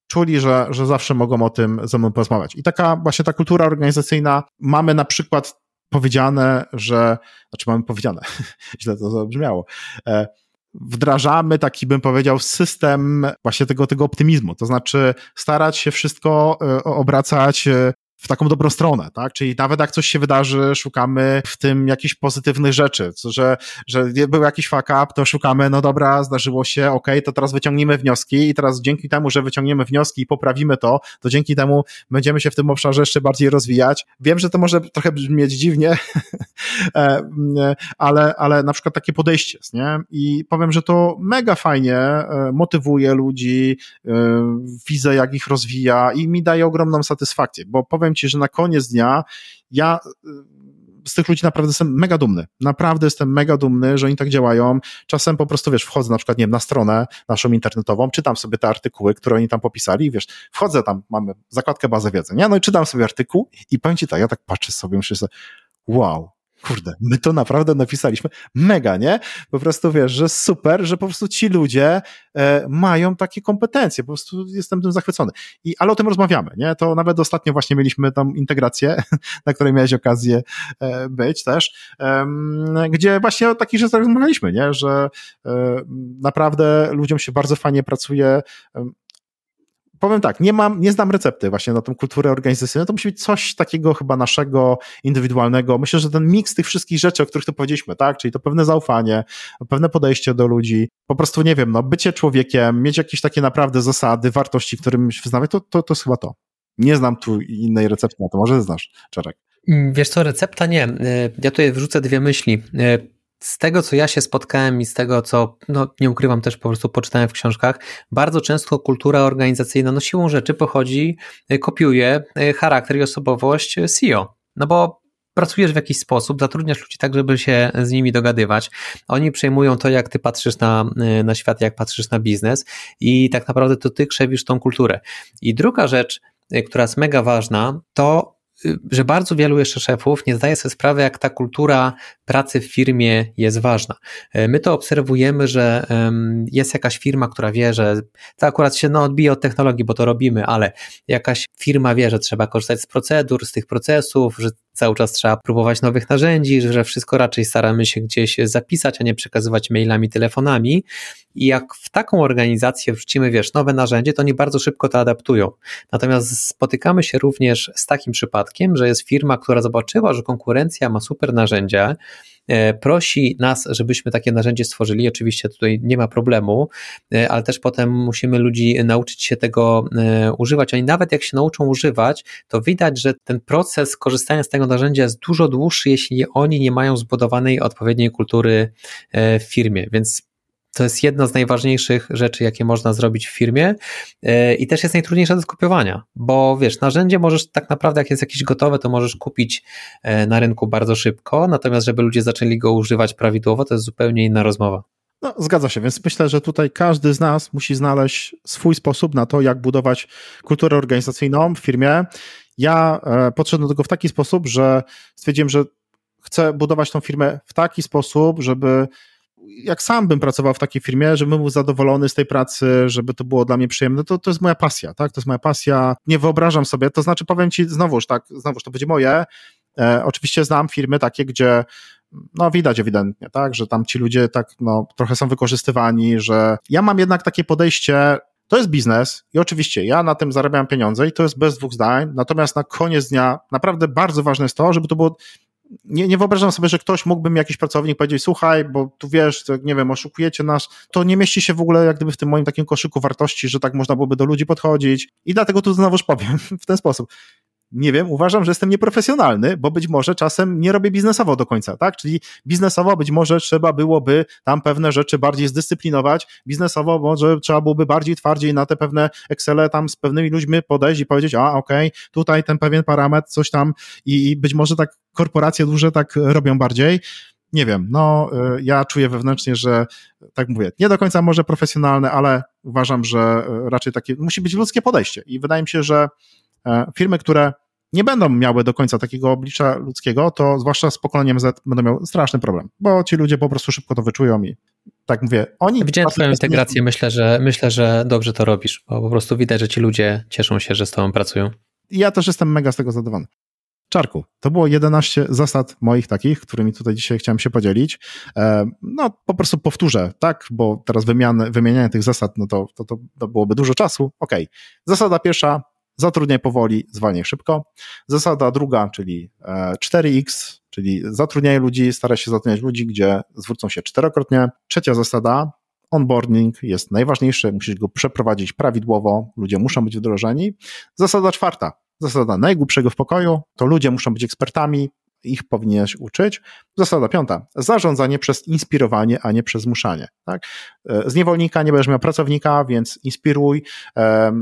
czuli, że, że zawsze mogą o tym ze mną porozmawiać. I taka właśnie ta kultura organizacyjna, mamy na przykład powiedziane, że, znaczy mamy powiedziane, źle to zabrzmiało, e, wdrażamy taki, bym powiedział, system właśnie tego, tego optymizmu. To znaczy starać się wszystko e, obracać e, w taką dobrą stronę, tak? Czyli nawet jak coś się wydarzy, szukamy w tym jakichś pozytywnych rzeczy, że, że był jakiś fuck up, to szukamy, no dobra, zdarzyło się, ok, to teraz wyciągnijmy wnioski i teraz dzięki temu, że wyciągniemy wnioski i poprawimy to, to dzięki temu będziemy się w tym obszarze jeszcze bardziej rozwijać. Wiem, że to może trochę brzmieć dziwnie, e, ale, ale na przykład takie podejście jest, nie? I powiem, że to mega fajnie e, motywuje ludzi, e, widzę jak ich rozwija i mi daje ogromną satysfakcję, bo powiem powiem ci, że na koniec dnia ja y, z tych ludzi naprawdę jestem mega dumny. Naprawdę jestem mega dumny, że oni tak działają. Czasem po prostu, wiesz, wchodzę na przykład, nie wiem, na stronę naszą internetową, czytam sobie te artykuły, które oni tam popisali wiesz, wchodzę tam, mamy zakładkę bazę wiedzy, nie? No i czytam sobie artykuł i powiem ci tak, ja tak patrzę sobie, myślę sobie, wow, kurde, my to naprawdę napisaliśmy. Mega, nie? Po prostu wiesz, że super, że po prostu ci ludzie e, mają takie kompetencje. Po prostu jestem tym zachwycony. I, ale o tym rozmawiamy, nie? To nawet ostatnio właśnie mieliśmy tam integrację, na której miałeś okazję e, być też, e, gdzie właśnie o takich rzeczach rozmawialiśmy, nie? Że e, naprawdę ludziom się bardzo fajnie pracuje powiem tak, nie mam, nie znam recepty właśnie na tą kulturę organizacyjną, to musi być coś takiego chyba naszego, indywidualnego. Myślę, że ten miks tych wszystkich rzeczy, o których tu powiedzieliśmy, tak, czyli to pewne zaufanie, pewne podejście do ludzi, po prostu nie wiem, no, bycie człowiekiem, mieć jakieś takie naprawdę zasady, wartości, którym się wyznawać, to, to, to jest chyba to. Nie znam tu innej recepty na to, może znasz, Czarek. Mm, wiesz co, recepta nie. Y, ja tutaj wrzucę dwie myśli. Z tego, co ja się spotkałem i z tego, co no, nie ukrywam, też po prostu poczytałem w książkach, bardzo często kultura organizacyjna, no siłą rzeczy pochodzi, y, kopiuje charakter i osobowość CEO. No bo pracujesz w jakiś sposób, zatrudniasz ludzi tak, żeby się z nimi dogadywać. Oni przejmują to, jak ty patrzysz na, na świat, jak patrzysz na biznes i tak naprawdę to ty krzewisz tą kulturę. I druga rzecz, która jest mega ważna, to że bardzo wielu jeszcze szefów nie zdaje sobie sprawy, jak ta kultura pracy w firmie jest ważna. E, my to obserwujemy, że jest jakaś firma, która wie, że to akurat się no, odbije od technologii, bo to robimy, ale jakaś firma wie, że trzeba korzystać z procedur, z tych procesów, że cały czas trzeba próbować nowych narzędzi, że wszystko raczej staramy się gdzieś zapisać, a nie przekazywać mailami, telefonami. I jak w taką organizację wrzucimy, wiesz, nowe narzędzie, to oni bardzo szybko to adaptują. Natomiast spotykamy się również z takim przypadkiem, że jest firma, która zobaczyła, że konkurencja ma super narzędzia, prosi nas, żebyśmy takie narzędzie stworzyli. Oczywiście tutaj nie ma problemu, e, ale też potem musimy ludzi nauczyć się tego e, używać. Oni nawet jak się nauczą używać, to widać, że ten proces korzystania z tego narzędzia jest dużo dłuższy, jeśli oni nie mają zbudowanej odpowiedniej kultury w firmie. Więc to jest jedna z najważniejszych rzeczy, jakie można zrobić w firmie e, i też jest najtrudniejsza do skopiowania, bo wiesz, narzędzie możesz tak naprawdę, jak jest jakieś gotowe, to możesz kupić e, na rynku bardzo szybko, natomiast żeby ludzie zaczęli go używać prawidłowo, to jest zupełnie inna rozmowa. No, zgadza się, więc myślę, że tutaj każdy z nas musi znaleźć swój sposób na to, jak budować kulturę organizacyjną w firmie. Ja e, podszedłem do tego w taki sposób, że stwierdziłem, że chcę budować tą firmę w taki sposób, żeby jak sam bym pracował w takiej firmie, żebym był zadowolony z tej pracy, żeby to było dla mnie przyjemne, to, to jest moja pasja, tak? To jest moja pasja. Nie wyobrażam sobie, to znaczy powiem ci znowuż, tak, znowuż to będzie moje. E, oczywiście znam firmy takie, gdzie no widać ewidentnie, tak, że tam ci ludzie tak no trochę są wykorzystywani, że ja mam jednak takie podejście, to jest biznes i oczywiście ja na tym zarabiam pieniądze i to jest bez dwóch zdań, natomiast na koniec dnia naprawdę bardzo ważne jest to, żeby to było nie, nie wyobrażam sobie, że ktoś mógłby mi jakiś pracownik powiedzieć, słuchaj, bo tu wiesz, nie wiem, oszukujecie nas, to nie mieści się w ogóle jak gdyby w tym moim takim koszyku wartości, że tak można byłoby do ludzi podchodzić. I dlatego tu znowuż powiem w ten sposób nie wiem, uważam, że jestem nieprofesjonalny, bo być może czasem nie robię biznesowo do końca, tak? Czyli biznesowo być może trzeba byłoby tam pewne rzeczy bardziej zdyscyplinować, biznesowo może trzeba byłoby bardziej twardziej na te pewne Excele tam z pewnymi ludźmi podejść i powiedzieć, a okej, okay, tutaj ten pewien parametr, coś tam i, i być może tak korporacje duże tak robią bardziej. Nie wiem, no y, ja czuję wewnętrznie, że tak mówię, nie do końca może profesjonalne, ale uważam, że y, raczej takie musi być ludzkie podejście i wydaje mi się, że E, firmy, które nie będą miały do końca takiego oblicza ludzkiego, to zwłaszcza z pokoleniem Z będą miały straszny problem, bo ci ludzie po prostu szybko to wyczują i tak mówię, oni... Widziałem twoją integrację, myślę że, myślę, że dobrze to robisz, bo po prostu widać, że ci ludzie cieszą się, że z tobą pracują. Ja też jestem mega z tego zadowolony. Czarku, to było 11 zasad moich takich, którymi tutaj dzisiaj chciałem się podzielić. E, no, po prostu powtórzę, tak, bo teraz wymiany, wymienianie tych zasad, no to, to, to byłoby dużo czasu. Ok. Zasada pierwsza, zatrudniaj powoli, zwalniaj szybko. Zasada druga, czyli 4X, e, czyli zatrudniaj ludzi, staraj się zatrudniać ludzi, gdzie zwrócą się czterokrotnie. Trzecia zasada, onboarding jest najważniejszy, musisz go przeprowadzić prawidłowo, ludzie muszą być wdrożeni. Zasada czwarta, zasada najgłupszego w pokoju, to ludzie muszą być ekspertami, ich powinieneś uczyć. Zasada piąta. Zarządzanie przez inspirowanie, a nie przez zmuszanie. Tak? E, z niewolnika nie będziesz miał pracownika, więc inspiruj,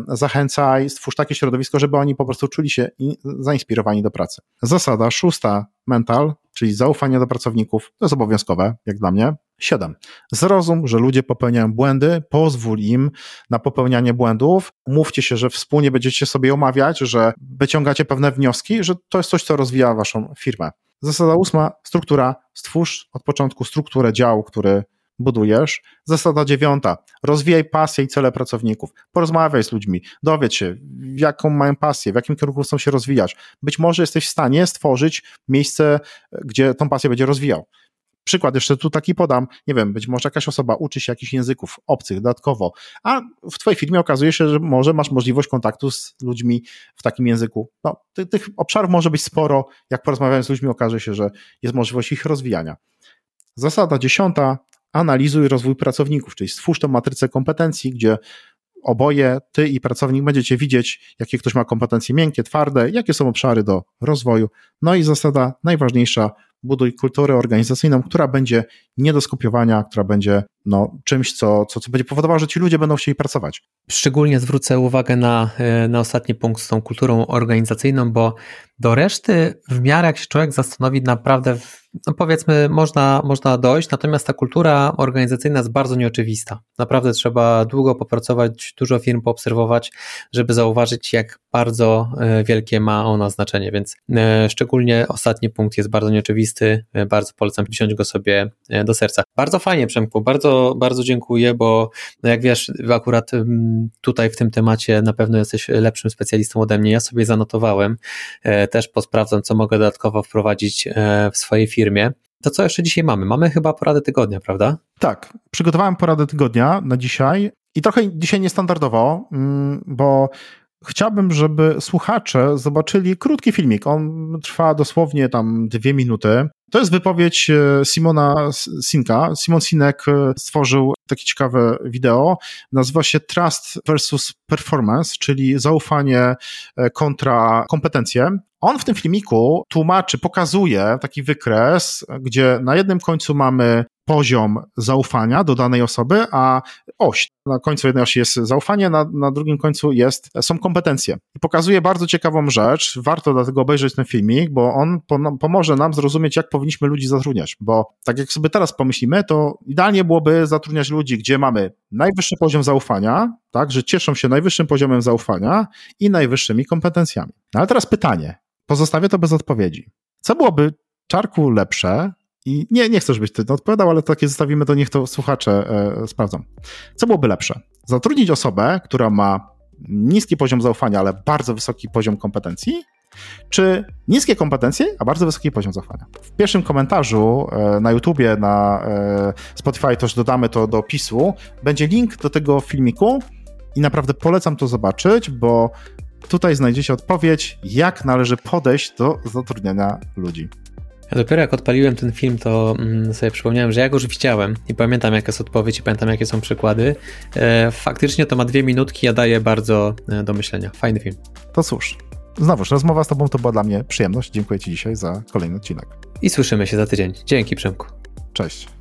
zachęcaj, stwórz takie środowisko, żeby oni po prostu czuli się zainspirowani do pracy. Zasada szósta. Mental, czyli zaufanie do pracowników, to jest obowiązkowe, jak dla mnie. 7. Zrozum, że ludzie popełniają błędy, pozwól im na popełnianie błędów, umówcie się, że wspólnie będziecie sobie omawiać, że wyciągacie pewne wnioski, że to jest coś, co rozwija waszą firmę. Zasada ósma, struktura. Stwórz od początku strukturę działu, który budujesz. Zasada dziewiąta, rozwijaj pasję i cele pracowników. Porozmawiaj z ludźmi, dowiedz się, jaką mają pasję, w jakim kierunku chcą się rozwijać. Być może jesteś w stanie stworzyć miejsce, gdzie tą pasję będzie rozwijał Przykład jeszcze tu taki podam, nie wiem, być może jakaś osoba uczy się jakichś języków obcych dodatkowo, a w twojej firmie okazuje się, że może masz możliwość kontaktu z ludźmi w takim języku. No, tych, tych obszarów może być sporo, jak porozmawiając z ludźmi okaże się, że jest możliwość ich rozwijania. Zasada dziesiąta, analizuj rozwój pracowników, czyli stwórz tą matrycę kompetencji, gdzie oboje, ty i pracownik, będziecie widzieć, jakie ktoś ma kompetencje miękkie, twarde, jakie są obszary do rozwoju. No i zasada najważniejsza, buduj kulturę organizacyjną, która będzie nie do skopiowania, która będzie no, czymś, co, co, co będzie powodowało, że ci ludzie będą chcieli pracować. Szczególnie zwrócę uwagę na, e, na ostatni punkt z tą kulturą organizacyjną, bo do reszty w miarę jak się człowiek zastanowi, naprawdę no powiedzmy, można, można dojść, natomiast ta kultura organizacyjna jest bardzo nieoczywista. Naprawdę trzeba długo popracować, dużo firm poobserwować, żeby zauważyć, jak bardzo e, wielkie ma ona znaczenie, więc e, szczególnie ostatni punkt jest bardzo nieoczywisty, bardzo polecam wziąć go sobie do serca. Bardzo fajnie, Przemku, bardzo, bardzo dziękuję, bo no jak wiesz, akurat tutaj w tym temacie na pewno jesteś lepszym specjalistą ode mnie, ja sobie zanotowałem, też posprawdzam, co mogę dodatkowo wprowadzić w swojej firmie. To co jeszcze dzisiaj mamy? Mamy chyba poradę tygodnia, prawda? Tak, przygotowałem poradę tygodnia na dzisiaj i trochę dzisiaj niestandardowo, mm, bo Chciałbym, żeby słuchacze zobaczyli krótki filmik. On trwa dosłownie tam dwie minuty. To jest wypowiedź e, Simona Sinka. Simon Sinek e, stworzył takie ciekawe wideo. Nazywa się Trust versus Performance, czyli zaufanie e, kontra kompetencje. On w tym filmiku tłumaczy, pokazuje taki wykres, gdzie na jednym końcu mamy poziom zaufania do danej osoby, a oś. Na końcu jednej osi jest zaufanie, na, na drugim końcu jest, są kompetencje. Pokazuje bardzo ciekawą rzecz, warto dlatego obejrzeć ten filmik, bo on pomoże nam zrozumieć, jak powinniśmy ludzi zatrudniać, bo tak jak sobie teraz pomyślimy, to idealnie byłoby zatrudniać ludzi, gdzie mamy najwyższy poziom zaufania, tak, że cieszą się najwyższym poziomem zaufania i najwyższymi kompetencjami. No ale teraz pytanie, pozostawię to bez odpowiedzi. Co byłoby czarku lepsze, i nie, nie chcę, żebyś ty odpowiadał, ale takie zostawimy, to niech to słuchacze e, sprawdzą. Co byłoby lepsze? Zatrudnić osobę, która ma niski poziom zaufania, ale bardzo wysoki poziom kompetencji, czy niskie kompetencje, a bardzo wysoki poziom zaufania. W pierwszym komentarzu e, na YouTubie, na e, Spotify też dodamy to do opisu, będzie link do tego filmiku i naprawdę polecam to zobaczyć, bo tutaj znajdziecie odpowiedź, jak należy podejść do zatrudniania ludzi. Ja dopiero jak odpaliłem ten film, to mm, sobie przypomniałem, że ja go już widziałem i pamiętam, jaka jest odpowiedź i pamiętam, jakie są przykłady. E, faktycznie to ma dwie minutki, a daje bardzo e, do myślenia. Fajny film. To cóż, znowuż rozmowa z Tobą to była dla mnie przyjemność. Dziękuję Ci dzisiaj za kolejny odcinek. I słyszymy się za tydzień. Dzięki, Przemku. Cześć.